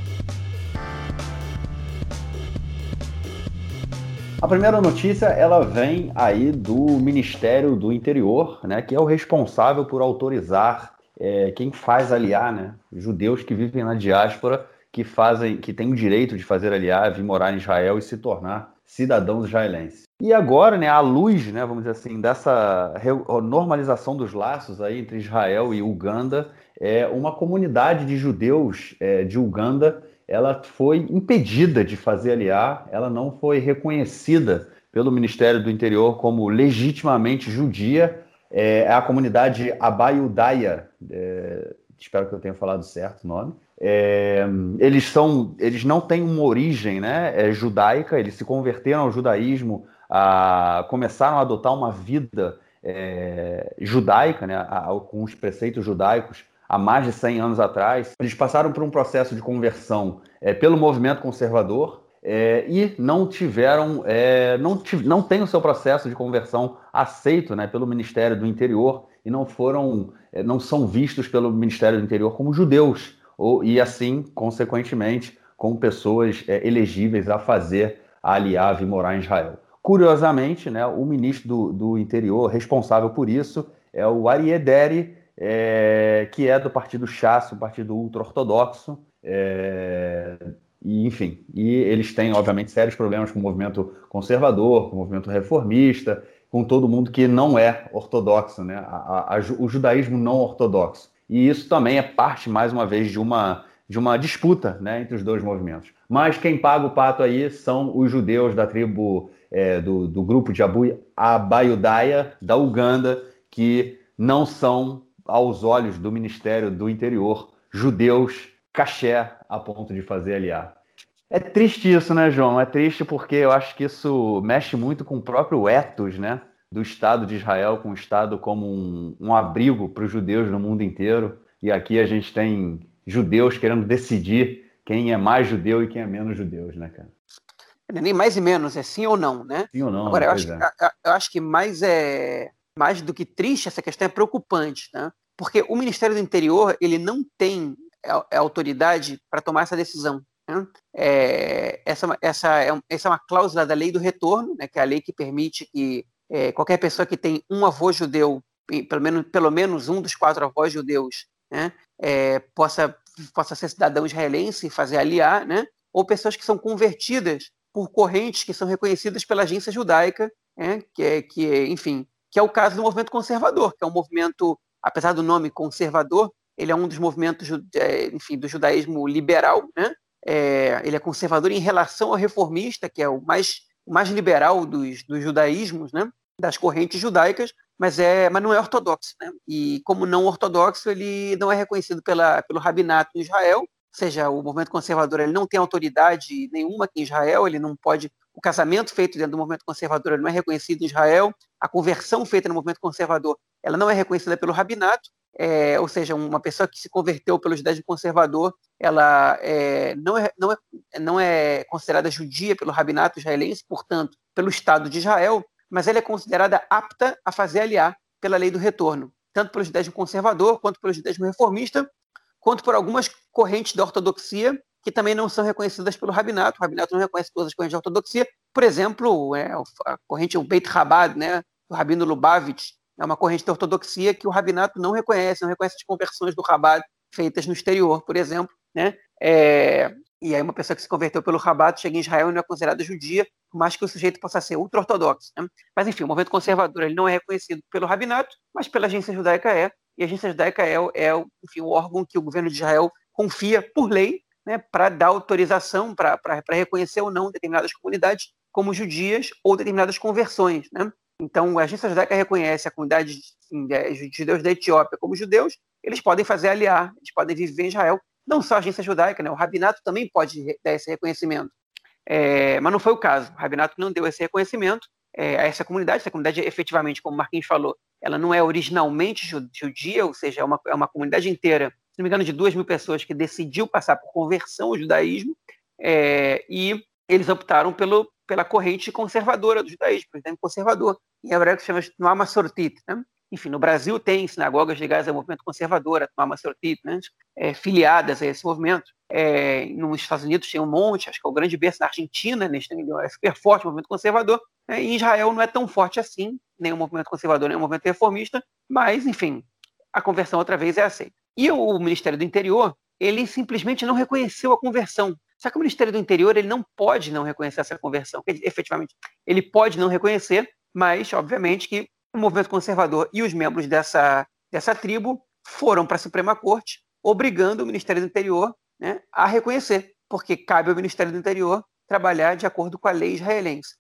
A primeira notícia ela vem aí do Ministério do Interior, né, que é o responsável por autorizar é, quem faz aliar, né, judeus que vivem na diáspora, que fazem, que têm o direito de fazer aliar, vir morar em Israel e se tornar cidadãos israelenses. E agora, né, à luz, né, vamos dizer assim, dessa normalização dos laços aí entre Israel e Uganda, é uma comunidade de judeus é, de Uganda ela foi impedida de fazer aliar, ela não foi reconhecida pelo Ministério do Interior como legitimamente judia. É, a comunidade Abayudaya, é, espero que eu tenha falado certo o nome. É, eles são, eles não têm uma origem, né, é, judaica. Eles se converteram ao judaísmo, a, começaram a adotar uma vida é, judaica, né, a, a, com os preceitos judaicos há mais de 100 anos atrás. Eles passaram por um processo de conversão é, pelo movimento conservador é, e não tiveram, é, não, não tem o seu processo de conversão aceito né, pelo Ministério do Interior e não foram, é, não são vistos pelo Ministério do Interior como judeus ou, e assim, consequentemente, como pessoas é, elegíveis a fazer a e morar em Israel. Curiosamente, né, o ministro do, do Interior responsável por isso é o Ariederi, é, que é do partido Chas, o partido ultra-ortodoxo. É, e, enfim, e eles têm, obviamente, sérios problemas com o movimento conservador, com o movimento reformista, com todo mundo que não é ortodoxo, né? A, a, o judaísmo não ortodoxo. E isso também é parte, mais uma vez, de uma de uma disputa né, entre os dois movimentos. Mas quem paga o pato aí são os judeus da tribo é, do, do, grupo de Abu Abayudaia da Uganda, que não são, aos olhos do Ministério do Interior, judeus caché a ponto de fazer aliar. É triste isso, né, João? É triste porque eu acho que isso mexe muito com o próprio ethos, né? Do Estado de Israel, com o Estado como um, um abrigo para os judeus no mundo inteiro. E aqui a gente tem judeus querendo decidir quem é mais judeu e quem é menos judeus, né, cara? É nem mais e menos, é sim ou não, né? Sim ou não. Agora, eu acho, é. eu acho, que mais é mais do que triste, essa questão é preocupante, né? Porque o Ministério do Interior ele não tem a, a autoridade para tomar essa decisão. Né? É, essa, essa, é, essa é uma cláusula da lei do retorno, né, que é a lei que permite que é, qualquer pessoa que tem um avô judeu, pelo menos, pelo menos um dos quatro avós judeus, né, é, possa, possa ser cidadão israelense e fazer aliar, né, ou pessoas que são convertidas por correntes que são reconhecidas pela agência judaica, né, que, é, que, enfim, que é o caso do movimento conservador, que é um movimento, apesar do nome conservador, ele é um dos movimentos, é, enfim, do judaísmo liberal, né, é, ele é conservador em relação ao reformista, que é o mais, o mais liberal dos, dos judaísmos, né? das correntes judaicas, mas, é, mas não é ortodoxo. Né? E como não ortodoxo, ele não é reconhecido pela, pelo rabinato em Israel, ou seja, o movimento conservador ele não tem autoridade nenhuma aqui em Israel, ele não pode. O casamento feito dentro do movimento conservador não é reconhecido em Israel, a conversão feita no movimento conservador ela não é reconhecida pelo rabinato, é, ou seja, uma pessoa que se converteu pelo judaísmo conservador, ela é, não, é, não, é, não é considerada judia pelo rabinato israelense, portanto, pelo Estado de Israel, mas ela é considerada apta a fazer aliar pela lei do retorno, tanto pelo judaísmo conservador, quanto pelo judaísmo reformista, quanto por algumas correntes da ortodoxia que também não são reconhecidas pelo rabinato. O rabinato não reconhece todas as correntes da ortodoxia. Por exemplo, é, a corrente o Beit Chabad, né, do rabino Lubavitch, é uma corrente da ortodoxia que o rabinato não reconhece, não reconhece as conversões do Rabat feitas no exterior, por exemplo, né? É, e aí uma pessoa que se converteu pelo Rabat chega em Israel e não é considerada judia, por mais que o sujeito possa ser ultra-ortodoxo. Né? Mas enfim, o movimento conservador ele não é reconhecido pelo rabinato, mas pela agência judaica é, e a agência judaica é, é enfim, o órgão que o governo de Israel confia por lei né, para dar autorização, para reconhecer ou não determinadas comunidades como judias ou determinadas conversões. Né? Então, a agência judaica reconhece a comunidade de judeus da Etiópia como judeus, eles podem fazer aliar, eles podem viver em Israel. Não só a agência judaica, né? o rabinato também pode dar esse reconhecimento. É, mas não foi o caso. O rabinato não deu esse reconhecimento é, a essa comunidade. Essa comunidade, efetivamente, como o Marquinhos falou, ela não é originalmente judia, ou seja, é uma, é uma comunidade inteira, não me engano, de duas mil pessoas que decidiu passar por conversão ao judaísmo, é, e eles optaram pelo, pela corrente conservadora do judaísmo, o judaísmo conservador. Em hebraico se chama Tnuama Sortit. Né? Enfim, no Brasil tem sinagogas ligadas ao movimento conservador, a Sortit, né? é, filiadas a esse movimento. É, nos Estados Unidos tem um monte, acho que é o grande berço na Argentina, né? é super forte o movimento conservador. Né? Em Israel não é tão forte assim, nem o movimento conservador, nem o movimento reformista, mas, enfim, a conversão outra vez é aceita. E o Ministério do Interior, ele simplesmente não reconheceu a conversão. Só que o Ministério do Interior ele não pode não reconhecer essa conversão. Ele, efetivamente, ele pode não reconhecer, mas, obviamente, que o movimento conservador e os membros dessa, dessa tribo foram para a Suprema Corte, obrigando o Ministério do Interior né, a reconhecer, porque cabe ao Ministério do Interior trabalhar de acordo com a lei israelense.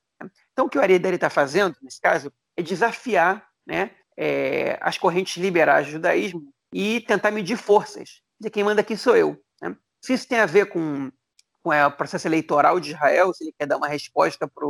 Então, o que o Ariadne está fazendo, nesse caso, é desafiar né, é, as correntes liberais do judaísmo e tentar medir forças. De quem manda aqui sou eu. Né? Se isso tem a ver com com é, o processo eleitoral de Israel, se ele quer dar uma resposta para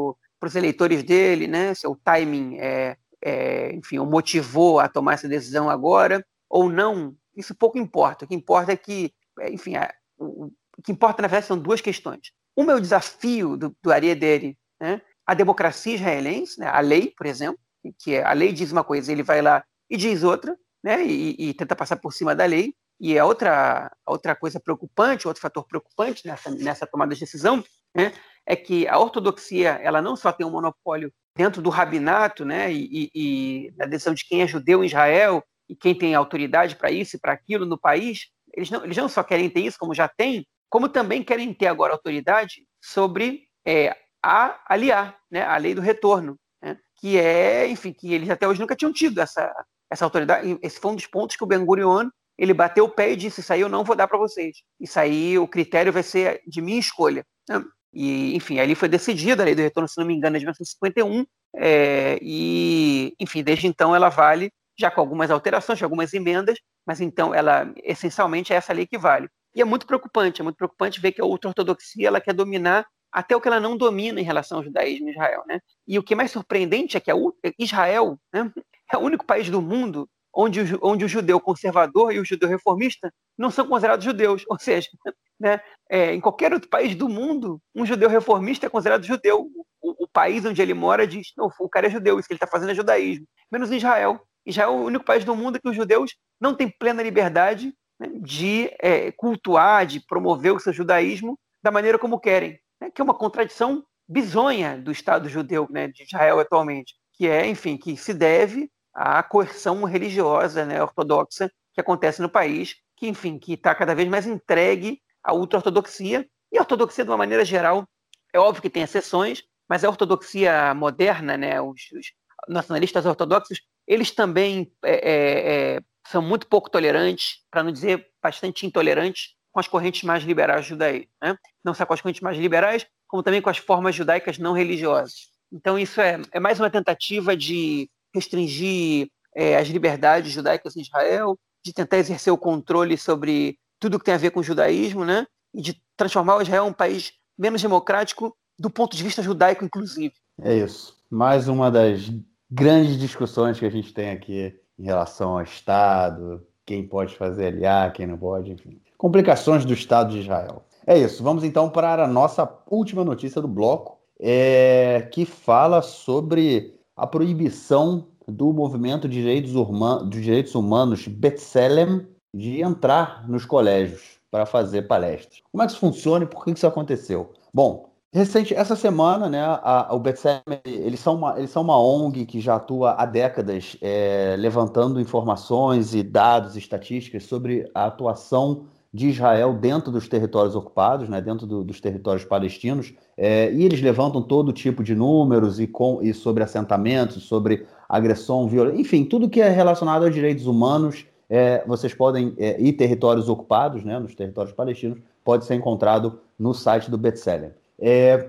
os eleitores dele, né? se o timing é, é, enfim, o motivou a tomar essa decisão agora ou não, isso pouco importa. O que importa é que, é, enfim, o, o, que importa na verdade são duas questões. É o desafio do, do Ariadne, né? a democracia israelense, né? a lei, por exemplo, que é, a lei diz uma coisa, ele vai lá e diz outra, né? e, e tenta passar por cima da lei. E é outra, outra coisa preocupante, outro fator preocupante nessa, nessa tomada de decisão, né, é que a ortodoxia ela não só tem um monopólio dentro do rabinato, né, e, e, na decisão de quem é judeu em Israel e quem tem autoridade para isso e para aquilo no país, eles não, eles não só querem ter isso, como já têm, como também querem ter agora autoridade sobre é, a aliar, né, a lei do retorno, né, que é, enfim, que eles até hoje nunca tinham tido essa, essa autoridade. Esse foi um dos pontos que o Ben Gurion ele bateu o pé e disse: Isso aí eu não vou dar para vocês. Isso aí o critério vai ser de minha escolha. Né? E, enfim, ali foi decidida a lei do retorno, se não me engano, é de 1951. É, e, enfim, desde então ela vale, já com algumas alterações, algumas emendas, mas então ela, essencialmente, é essa lei que vale. E é muito preocupante, é muito preocupante ver que a ultra-ortodoxia ela quer dominar até o que ela não domina em relação ao judaísmo em Israel. Né? E o que é mais surpreendente é que Israel né, é o único país do mundo onde o, onde o judeu conservador e o judeu reformista não são considerados judeus. Ou seja, né, é, em qualquer outro país do mundo, um judeu reformista é considerado judeu. O, o país onde ele mora diz, não, o cara é judeu, isso que ele está fazendo é judaísmo. Menos em Israel. Israel é o único país do mundo que os judeus não têm plena liberdade né, de é, cultuar, de promover o seu judaísmo da maneira como querem, né, que é uma contradição bizonha do Estado judeu né, de Israel atualmente, que é, enfim, que se deve à coerção religiosa né, ortodoxa que acontece no país, que, enfim, que está cada vez mais entregue à ultra-ortodoxia, e a ortodoxia, de uma maneira geral, é óbvio que tem exceções, mas a ortodoxia moderna, né, os, os nacionalistas ortodoxos, eles também é, é, é são muito pouco tolerantes, para não dizer bastante intolerantes, com as correntes mais liberais judaicas. Né? Não só com as correntes mais liberais, como também com as formas judaicas não religiosas. Então, isso é, é mais uma tentativa de restringir é, as liberdades judaicas em Israel, de tentar exercer o controle sobre tudo que tem a ver com o judaísmo, né? E de transformar o Israel em um país menos democrático do ponto de vista judaico, inclusive. É isso. Mais uma das grandes discussões que a gente tem aqui em relação ao Estado, quem pode fazer aliar, quem não pode, enfim. Complicações do Estado de Israel. É isso. Vamos então para a nossa última notícia do bloco, é, que fala sobre a proibição do movimento de direitos, de direitos humanos Betselem de entrar nos colégios para fazer palestras. Como é que isso funciona e por que isso aconteceu? Bom, recente, essa semana, né, a, a, o Betselem, eles são, uma, eles são uma ONG que já atua há décadas é, levantando informações e dados, estatísticas sobre a atuação de Israel dentro dos territórios ocupados, né, dentro do, dos territórios palestinos, é, e eles levantam todo tipo de números e, com, e sobre assentamentos, sobre agressão, violência, enfim, tudo que é relacionado aos direitos humanos, é, vocês podem, é, e territórios ocupados, né, nos territórios palestinos, pode ser encontrado no site do Betseller. É,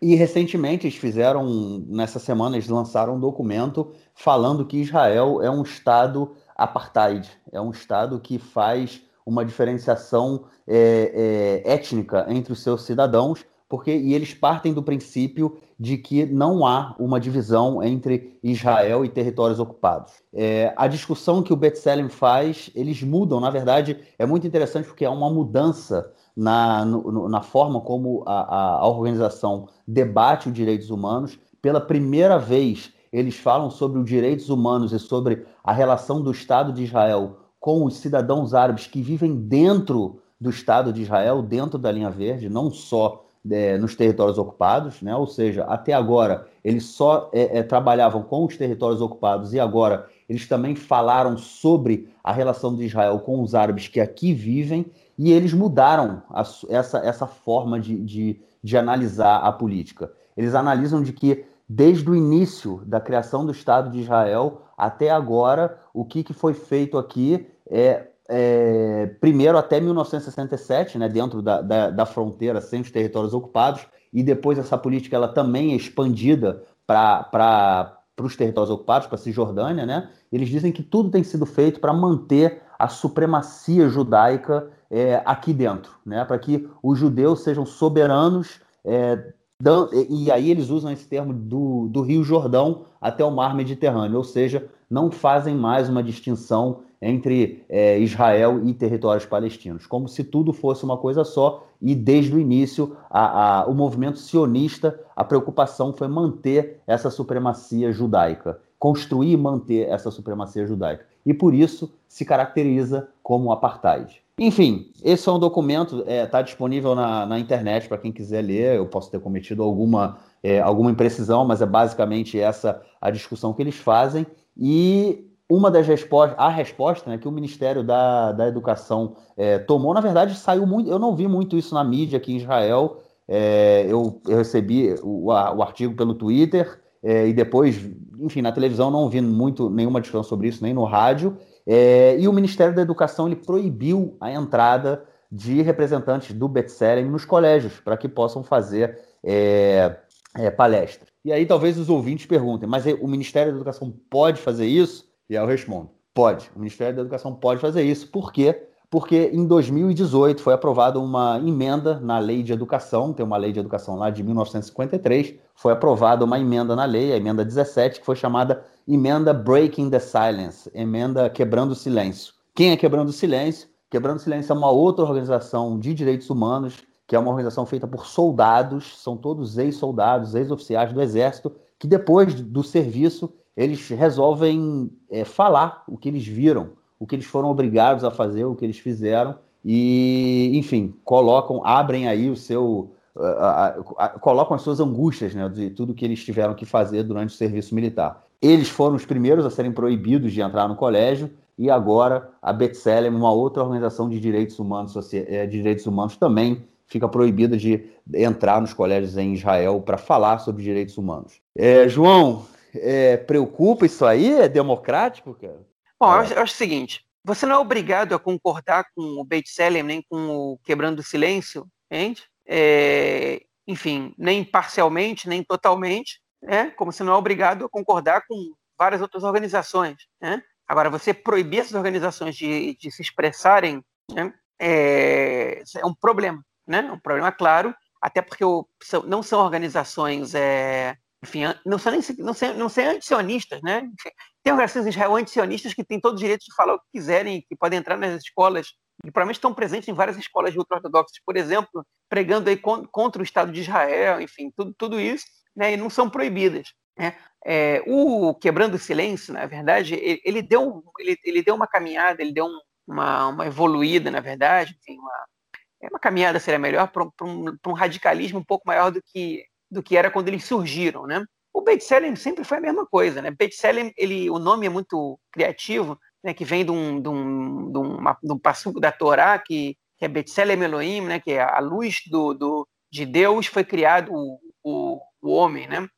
e recentemente eles fizeram, nessa semana, eles lançaram um documento falando que Israel é um Estado apartheid, é um Estado que faz uma diferenciação é, é, étnica entre os seus cidadãos, porque e eles partem do princípio de que não há uma divisão entre Israel e territórios ocupados. É, a discussão que o Betselem faz, eles mudam, na verdade, é muito interessante porque há uma mudança na, no, na forma como a, a organização debate os direitos humanos. Pela primeira vez, eles falam sobre os direitos humanos e sobre a relação do Estado de Israel com os cidadãos árabes que vivem dentro do Estado de Israel, dentro da linha verde, não só é, nos territórios ocupados, né? ou seja, até agora eles só é, é, trabalhavam com os territórios ocupados e agora eles também falaram sobre a relação de Israel com os árabes que aqui vivem e eles mudaram a, essa, essa forma de, de, de analisar a política. Eles analisam de que desde o início da criação do Estado de Israel até agora, o que, que foi feito aqui é, é, primeiro até 1967, né, dentro da, da, da, fronteira, sem os territórios ocupados, e depois essa política ela também é expandida para os territórios ocupados, para a Cisjordânia, né? Eles dizem que tudo tem sido feito para manter a supremacia judaica é, aqui dentro, né? Para que os judeus sejam soberanos é, e aí eles usam esse termo do, do Rio Jordão até o Mar Mediterrâneo, ou seja, não fazem mais uma distinção entre é, Israel e territórios palestinos, como se tudo fosse uma coisa só, e desde o início a, a, o movimento sionista, a preocupação foi manter essa supremacia judaica, construir e manter essa supremacia judaica. E por isso se caracteriza como apartheid. Enfim, esse é um documento, está é, tá disponível na, na internet para quem quiser ler. Eu posso ter cometido alguma, é, alguma imprecisão, mas é basicamente essa a discussão que eles fazem. E uma das respostas, a resposta né, que o Ministério da, da Educação é, tomou, na verdade, saiu muito. Eu não vi muito isso na mídia aqui em Israel. É, eu, eu, recebi o, a, o, artigo pelo Twitter é, e depois, enfim, na televisão não vi muito nenhuma discussão sobre isso, nem no rádio. É, e o Ministério da Educação ele proibiu a entrada de representantes do Betselem nos colégios para que possam fazer é, é, palestras. E aí talvez os ouvintes perguntem, mas o Ministério da Educação pode fazer isso? E aí eu respondo, pode. O Ministério da Educação pode fazer isso. Por quê? Porque em 2018 foi aprovada uma emenda na Lei de Educação, tem uma Lei de Educação lá de 1953, foi aprovada uma emenda na lei, a emenda 17, que foi chamada Emenda Breaking the Silence, emenda Quebrando o Silêncio. Quem é Quebrando o Silêncio? Quebrando o Silêncio é uma outra organização de direitos humanos, que é uma organização feita por soldados, são todos ex-soldados, ex-oficiais do Exército, que depois do serviço eles resolvem é, falar o que eles viram, o que eles foram obrigados a fazer, o que eles fizeram, e, enfim, colocam, abrem aí o seu. colocam as suas angústias né, de tudo que eles tiveram que fazer durante o serviço militar. Eles foram os primeiros a serem proibidos de entrar no colégio e agora a Betselem, uma outra organização de direitos humanos, é, de direitos humanos também fica proibida de entrar nos colégios em Israel para falar sobre direitos humanos. É, João, é, preocupa isso aí? É democrático, cara? Bom, eu acho, eu acho, o seguinte: você não é obrigado a concordar com o Beit Selem, nem com o Quebrando o Silêncio, entende? É, enfim, nem parcialmente, nem totalmente né? como você não é obrigado a concordar com várias outras organizações. Né? Agora, você proibir essas organizações de, de se expressarem né? é, é, um problema, né? É um problema claro, até porque o, não são organizações, é, enfim, não são nem não são, não são antisionistas, né? Tem organizações Israel antisionistas que têm todo o direito de falar o que quiserem, que podem entrar nas escolas e provavelmente estão presentes em várias escolas de ultra-ortodoxos, por exemplo, pregando aí contra o Estado de Israel, enfim, tudo, tudo isso né, e não são proibidas. Né? É, o Quebrando o Silêncio, na verdade, ele, ele deu, ele, ele, deu uma caminhada, ele deu um, uma, uma evoluída, na verdade, enfim, uma, é uma caminhada seria melhor para um, um, radicalismo um pouco maior do que, do que era quando eles surgiram, né? O Beit Selem sempre foi a mesma coisa, né? Beit Selem, ele, o nome é muito criativo, né? Que vem de um, de um, de uma, de um passuco da Torá, que, que é Beit Selem Elohim, né? Que é a luz do, do, de Deus foi criado o, o o homem, né?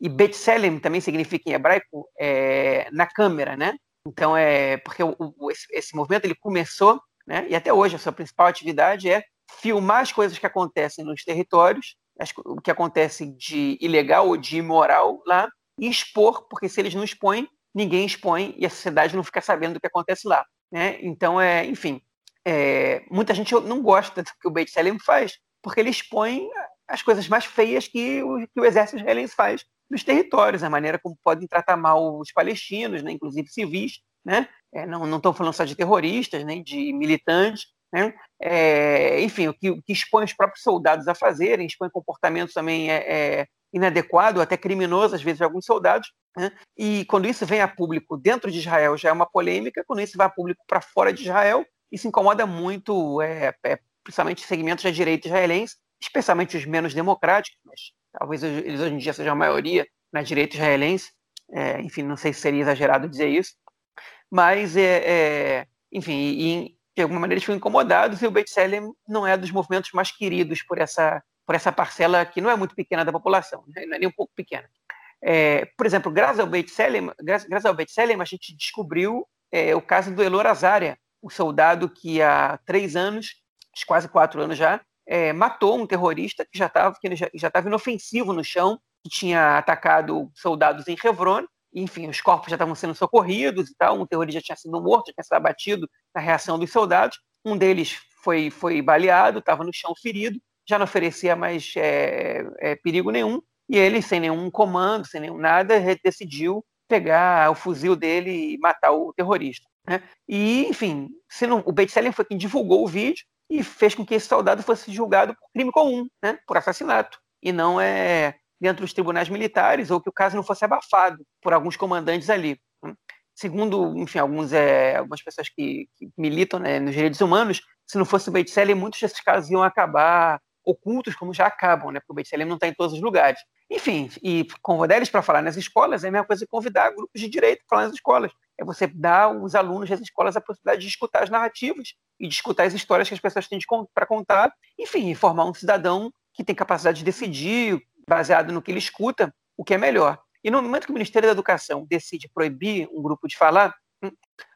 E Betselem também significa em hebraico é, na câmera, né? Então é porque o, o, esse, esse, movimento ele começou, né? E até hoje a sua principal atividade é filmar as coisas que acontecem nos territórios, o que acontece de ilegal ou de imoral lá e expor, porque se eles não expõem, ninguém expõe e a sociedade não fica sabendo do que acontece lá, né? Então é, enfim, é, muita gente não gosta do que o Beit Selem faz, porque ele expõe as coisas mais feias que o, que o exército israelense faz nos territórios, a maneira como podem tratar mal os palestinos, né, inclusive civis, né? É, não estou falando só de terroristas, nem né, de militantes, né? É, enfim, o que, que, expõe os próprios soldados a fazerem, expõe comportamentos também é, é inadequado, até criminoso, às vezes, de alguns soldados. Né? E quando isso vem a público dentro de Israel, já é uma polêmica, quando isso vai a público para fora de Israel, isso incomoda muito, é, é, principalmente segmentos da direita israelense, especialmente os menos democráticos, mas talvez eles hoje em dia sejam a maioria na direita israelense, é, enfim, não sei se seria exagerado dizer isso, mas, é, é enfim, e, de alguma maneira eles ficam incomodados e o Beit Selem não é dos movimentos mais queridos por essa, por essa parcela que não é muito pequena da população, né? não é nem um pouco pequena. É, por exemplo, graças ao Beit Selem, graças, graças ao Beit Selem a gente descobriu é, o caso do Elor Azaria, o soldado que há três anos, quase quatro anos já, é, matou um terrorista que já estava já, já inofensivo no chão, que tinha atacado soldados em Hebron. Enfim, os corpos já estavam sendo socorridos e tal. Um terrorista já tinha sido morto, já tinha sido abatido na reação dos soldados. Um deles foi, foi baleado, estava no chão ferido, já não oferecia mais é, é, perigo nenhum. E ele, sem nenhum comando, sem nenhum nada, decidiu pegar o fuzil dele e matar o terrorista. Né? E, enfim, não, o Beit Selem foi quem divulgou o vídeo, e fez com que esse soldado fosse julgado por crime comum, né, por assassinato, e não é dentro dos tribunais militares, ou que o caso não fosse abafado por alguns comandantes ali. Né. Segundo, enfim, alguns, é, algumas pessoas que, que militam né, nos direitos humanos, se não fosse o Beit Selem, muitos desses casos iam acabar ocultos, como já acabam, né, porque o Beit Selem não está em todos os lugares. Enfim, e convidar eles para falar nas escolas é a mesma coisa que convidar grupos de direito para falar nas escolas. É você dar aos alunos das escolas a possibilidade de escutar as narrativas e de escutar as histórias que as pessoas têm para contar. Enfim, formar um cidadão que tem capacidade de decidir, baseado no que ele escuta, o que é melhor. E no momento que o Ministério da Educação decide proibir um grupo de falar, hum,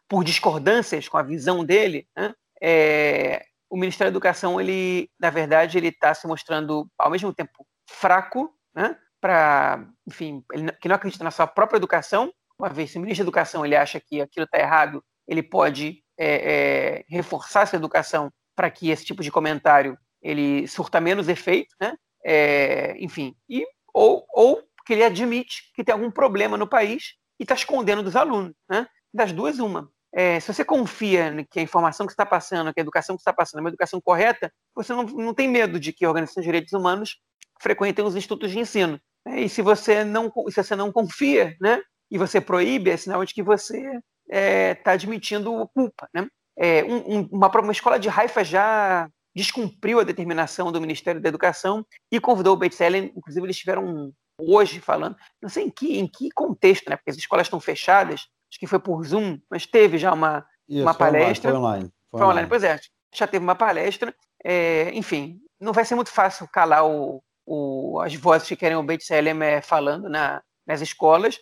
por discordâncias com a visão dele, né, é, o Ministério da Educação, ele, na verdade, ele está se mostrando, ao mesmo tempo, fraco, né, para, enfim, ele, que não acredita na sua própria educação, uma vez se o ministro da Educação ele acha que aquilo está errado, ele pode é, é, reforçar essa educação para que esse tipo de comentário ele surta menos efeito, né? É, enfim, e, ou, ou que ele admite que tem algum problema no país e está escondendo dos alunos, né? Das duas, uma. É, se você confia que a informação que está passando, que a educação que está passando é uma educação correta, você não, não tem medo de que organizações de direitos humanos frequentem os institutos de ensino. Né? E se você não, se você não confia, né, e você proíbe, é sinal de que você está é, tá admitindo culpa. Né? É, um, uma, uma escola de Haifa já descumpriu a determinação do Ministério da Educação e convidou o Beitzellen, inclusive eles estiveram hoje falando, não sei em que, em que contexto, né? porque as escolas estão fechadas, acho que foi por Zoom, mas teve já uma, Isso, uma palestra. Foi online. Foi, online. online, pois é, já teve uma palestra. É, enfim, não vai ser muito fácil calar o, o, as vozes que querem o Beit Selem é, falando na, nas escolas.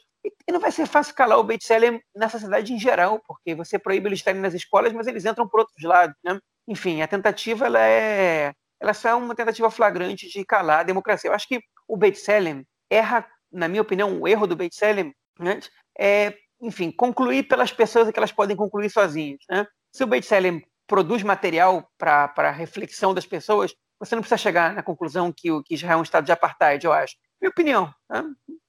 E, não vai ser fácil calar o Beit Selem na sociedade em geral, porque você proíbe eles estarem nas escolas, mas eles entram por outros lados. Né? Enfim, a tentativa ela é, ela só é uma tentativa flagrante de calar a democracia. Eu acho que o Beit Selem erra, na minha opinião, o erro do Beit Selem né, é, enfim, concluir pelas pessoas que elas podem concluir sozinhas. Né? Se o Beit Selem produz material para reflexão das pessoas, você não precisa chegar na conclusão que, que Israel é um estado de apartheid, eu acho. Minha opinião. Né?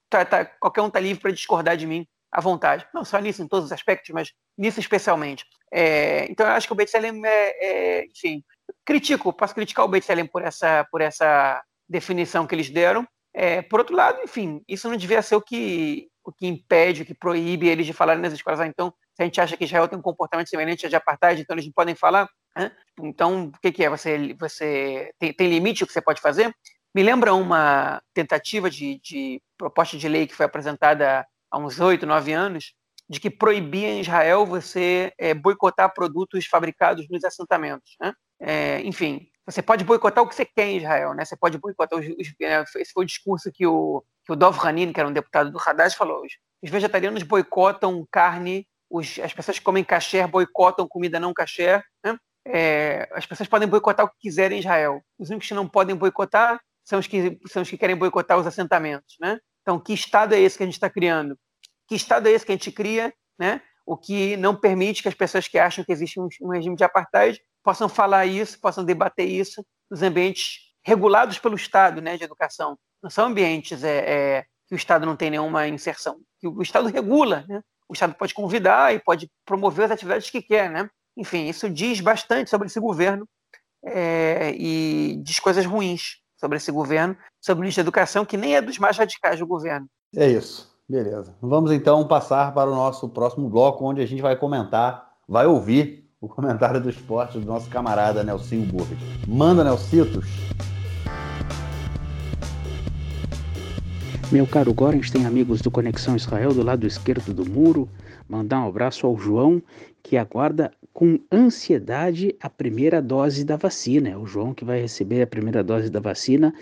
Tá, tá, qualquer um está livre para discordar de mim à vontade. Não só nisso, em todos os aspectos, mas nisso especialmente. É, então, eu acho que o Beit Selem é, é, enfim, critico, posso criticar o Beit Selem por essa, por essa definição que eles deram. É, por outro lado, enfim, isso não devia ser o que, o que impede, o que proíbe eles de falarem nas escolas. Ah, então, se a gente acha que Israel tem um comportamento semelhante a de apartheid, então eles não podem falar. Né? Então, o que, que, é? Você, você tem, tem, limite o que você pode fazer? Me lembra uma tentativa de, de proposta de lei que foi apresentada há uns oito, nove anos, de que proibia em Israel você é, boicotar produtos fabricados nos assentamentos. Né? É, enfim, você pode boicotar o que você quer em Israel, né? Você pode boicotar os, os é, esse foi o discurso que o, que o Dov Hanin, que era um deputado do Haddad, falou. Os vegetarianos boicotam carne os, as pessoas que comem kasher boicotam comida não kasher. Né? É, as pessoas podem boicotar o que quiserem em Israel. Os únicos que não podem boicotar são os que, são os que querem boicotar os assentamentos. Né? Então, que Estado é esse que a gente está criando? Que Estado é esse que a gente cria? Né? O que não permite que as pessoas que acham que existe um, um regime de apartheid possam falar isso, possam debater isso nos ambientes regulados pelo Estado né, de educação. Não são ambientes é, é, que o Estado não tem nenhuma inserção, que o Estado regula. Né? o Estado pode convidar e pode promover as atividades que quer, né? Enfim, isso diz bastante sobre esse governo é, e diz coisas ruins sobre esse governo, sobre o ministro da Educação, que nem é dos mais radicais do governo. É isso, beleza. Vamos então passar para o nosso próximo bloco, onde a gente vai comentar, vai ouvir o comentário do esporte do nosso camarada Nelsinho Burris. Manda, Nelcitos! Meu caro Gorens tem amigos do Conexão Israel do lado esquerdo do muro. Mandar um abraço ao João, que aguarda com ansiedade a primeira dose da vacina. É o João que vai receber a primeira dose da vacina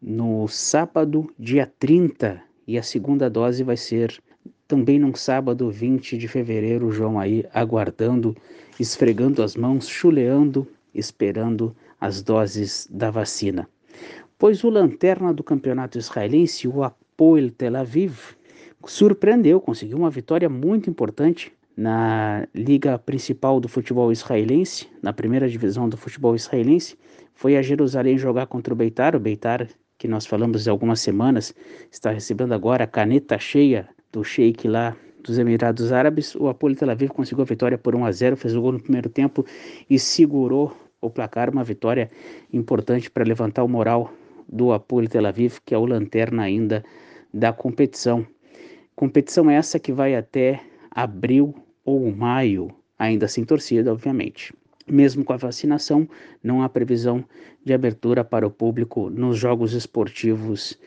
no sábado, dia 30, e a segunda dose vai ser também no sábado, 20 de fevereiro. O João aí aguardando, esfregando as mãos, chuleando, esperando as doses da vacina. Pois o lanterna do campeonato israelense, o Hapoel Tel Aviv surpreendeu, conseguiu uma vitória muito importante na liga principal do futebol israelense, na primeira divisão do futebol israelense, foi a Jerusalém jogar contra o Beitar, o Beitar que nós falamos há algumas semanas, está recebendo agora a caneta cheia do Sheik lá dos Emirados Árabes. O Apolo Tel Aviv conseguiu a vitória por 1 a 0, fez o gol no primeiro tempo e segurou o placar, uma vitória importante para levantar o moral do Apolo Tel Aviv, que é o lanterna ainda da competição. Competição essa que vai até abril ou maio, ainda sem torcida, obviamente. Mesmo com a vacinação, não há previsão de abertura para o público nos jogos esportivos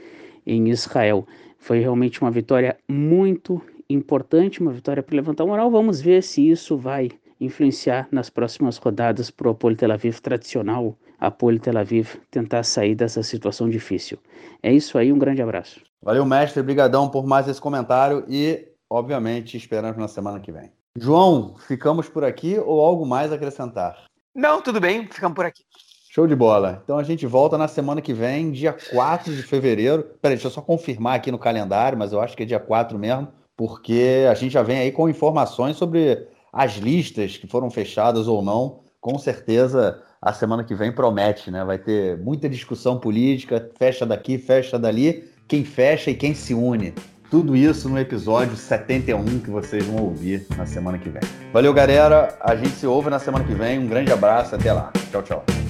em Israel. Foi realmente uma vitória muito importante, uma vitória para levantar moral. Vamos ver se isso vai influenciar nas próximas rodadas para o Apolo Tel Aviv tradicional, Apolo Tel Aviv, tentar sair dessa situação difícil. É isso aí, um grande abraço. Valeu, mestre. Obrigadão por mais esse comentário e, obviamente, esperamos na semana que vem. João, ficamos por aqui ou algo mais a acrescentar? Não, tudo bem, ficamos por aqui. Show de bola. Então a gente volta na semana que vem, dia 4 de fevereiro. Peraí, deixa eu só confirmar aqui no calendário, mas eu acho que é dia 4 mesmo, porque a gente já vem aí com informações sobre as listas que foram fechadas ou não. Com certeza a semana que vem promete, né? Vai ter muita discussão política, fecha daqui, fecha dali, quem fecha e quem se une. Tudo isso no episódio 71 que vocês vão ouvir na semana que vem. Valeu, galera. A gente se ouve na semana que vem. Um grande abraço. Até lá. Tchau, tchau.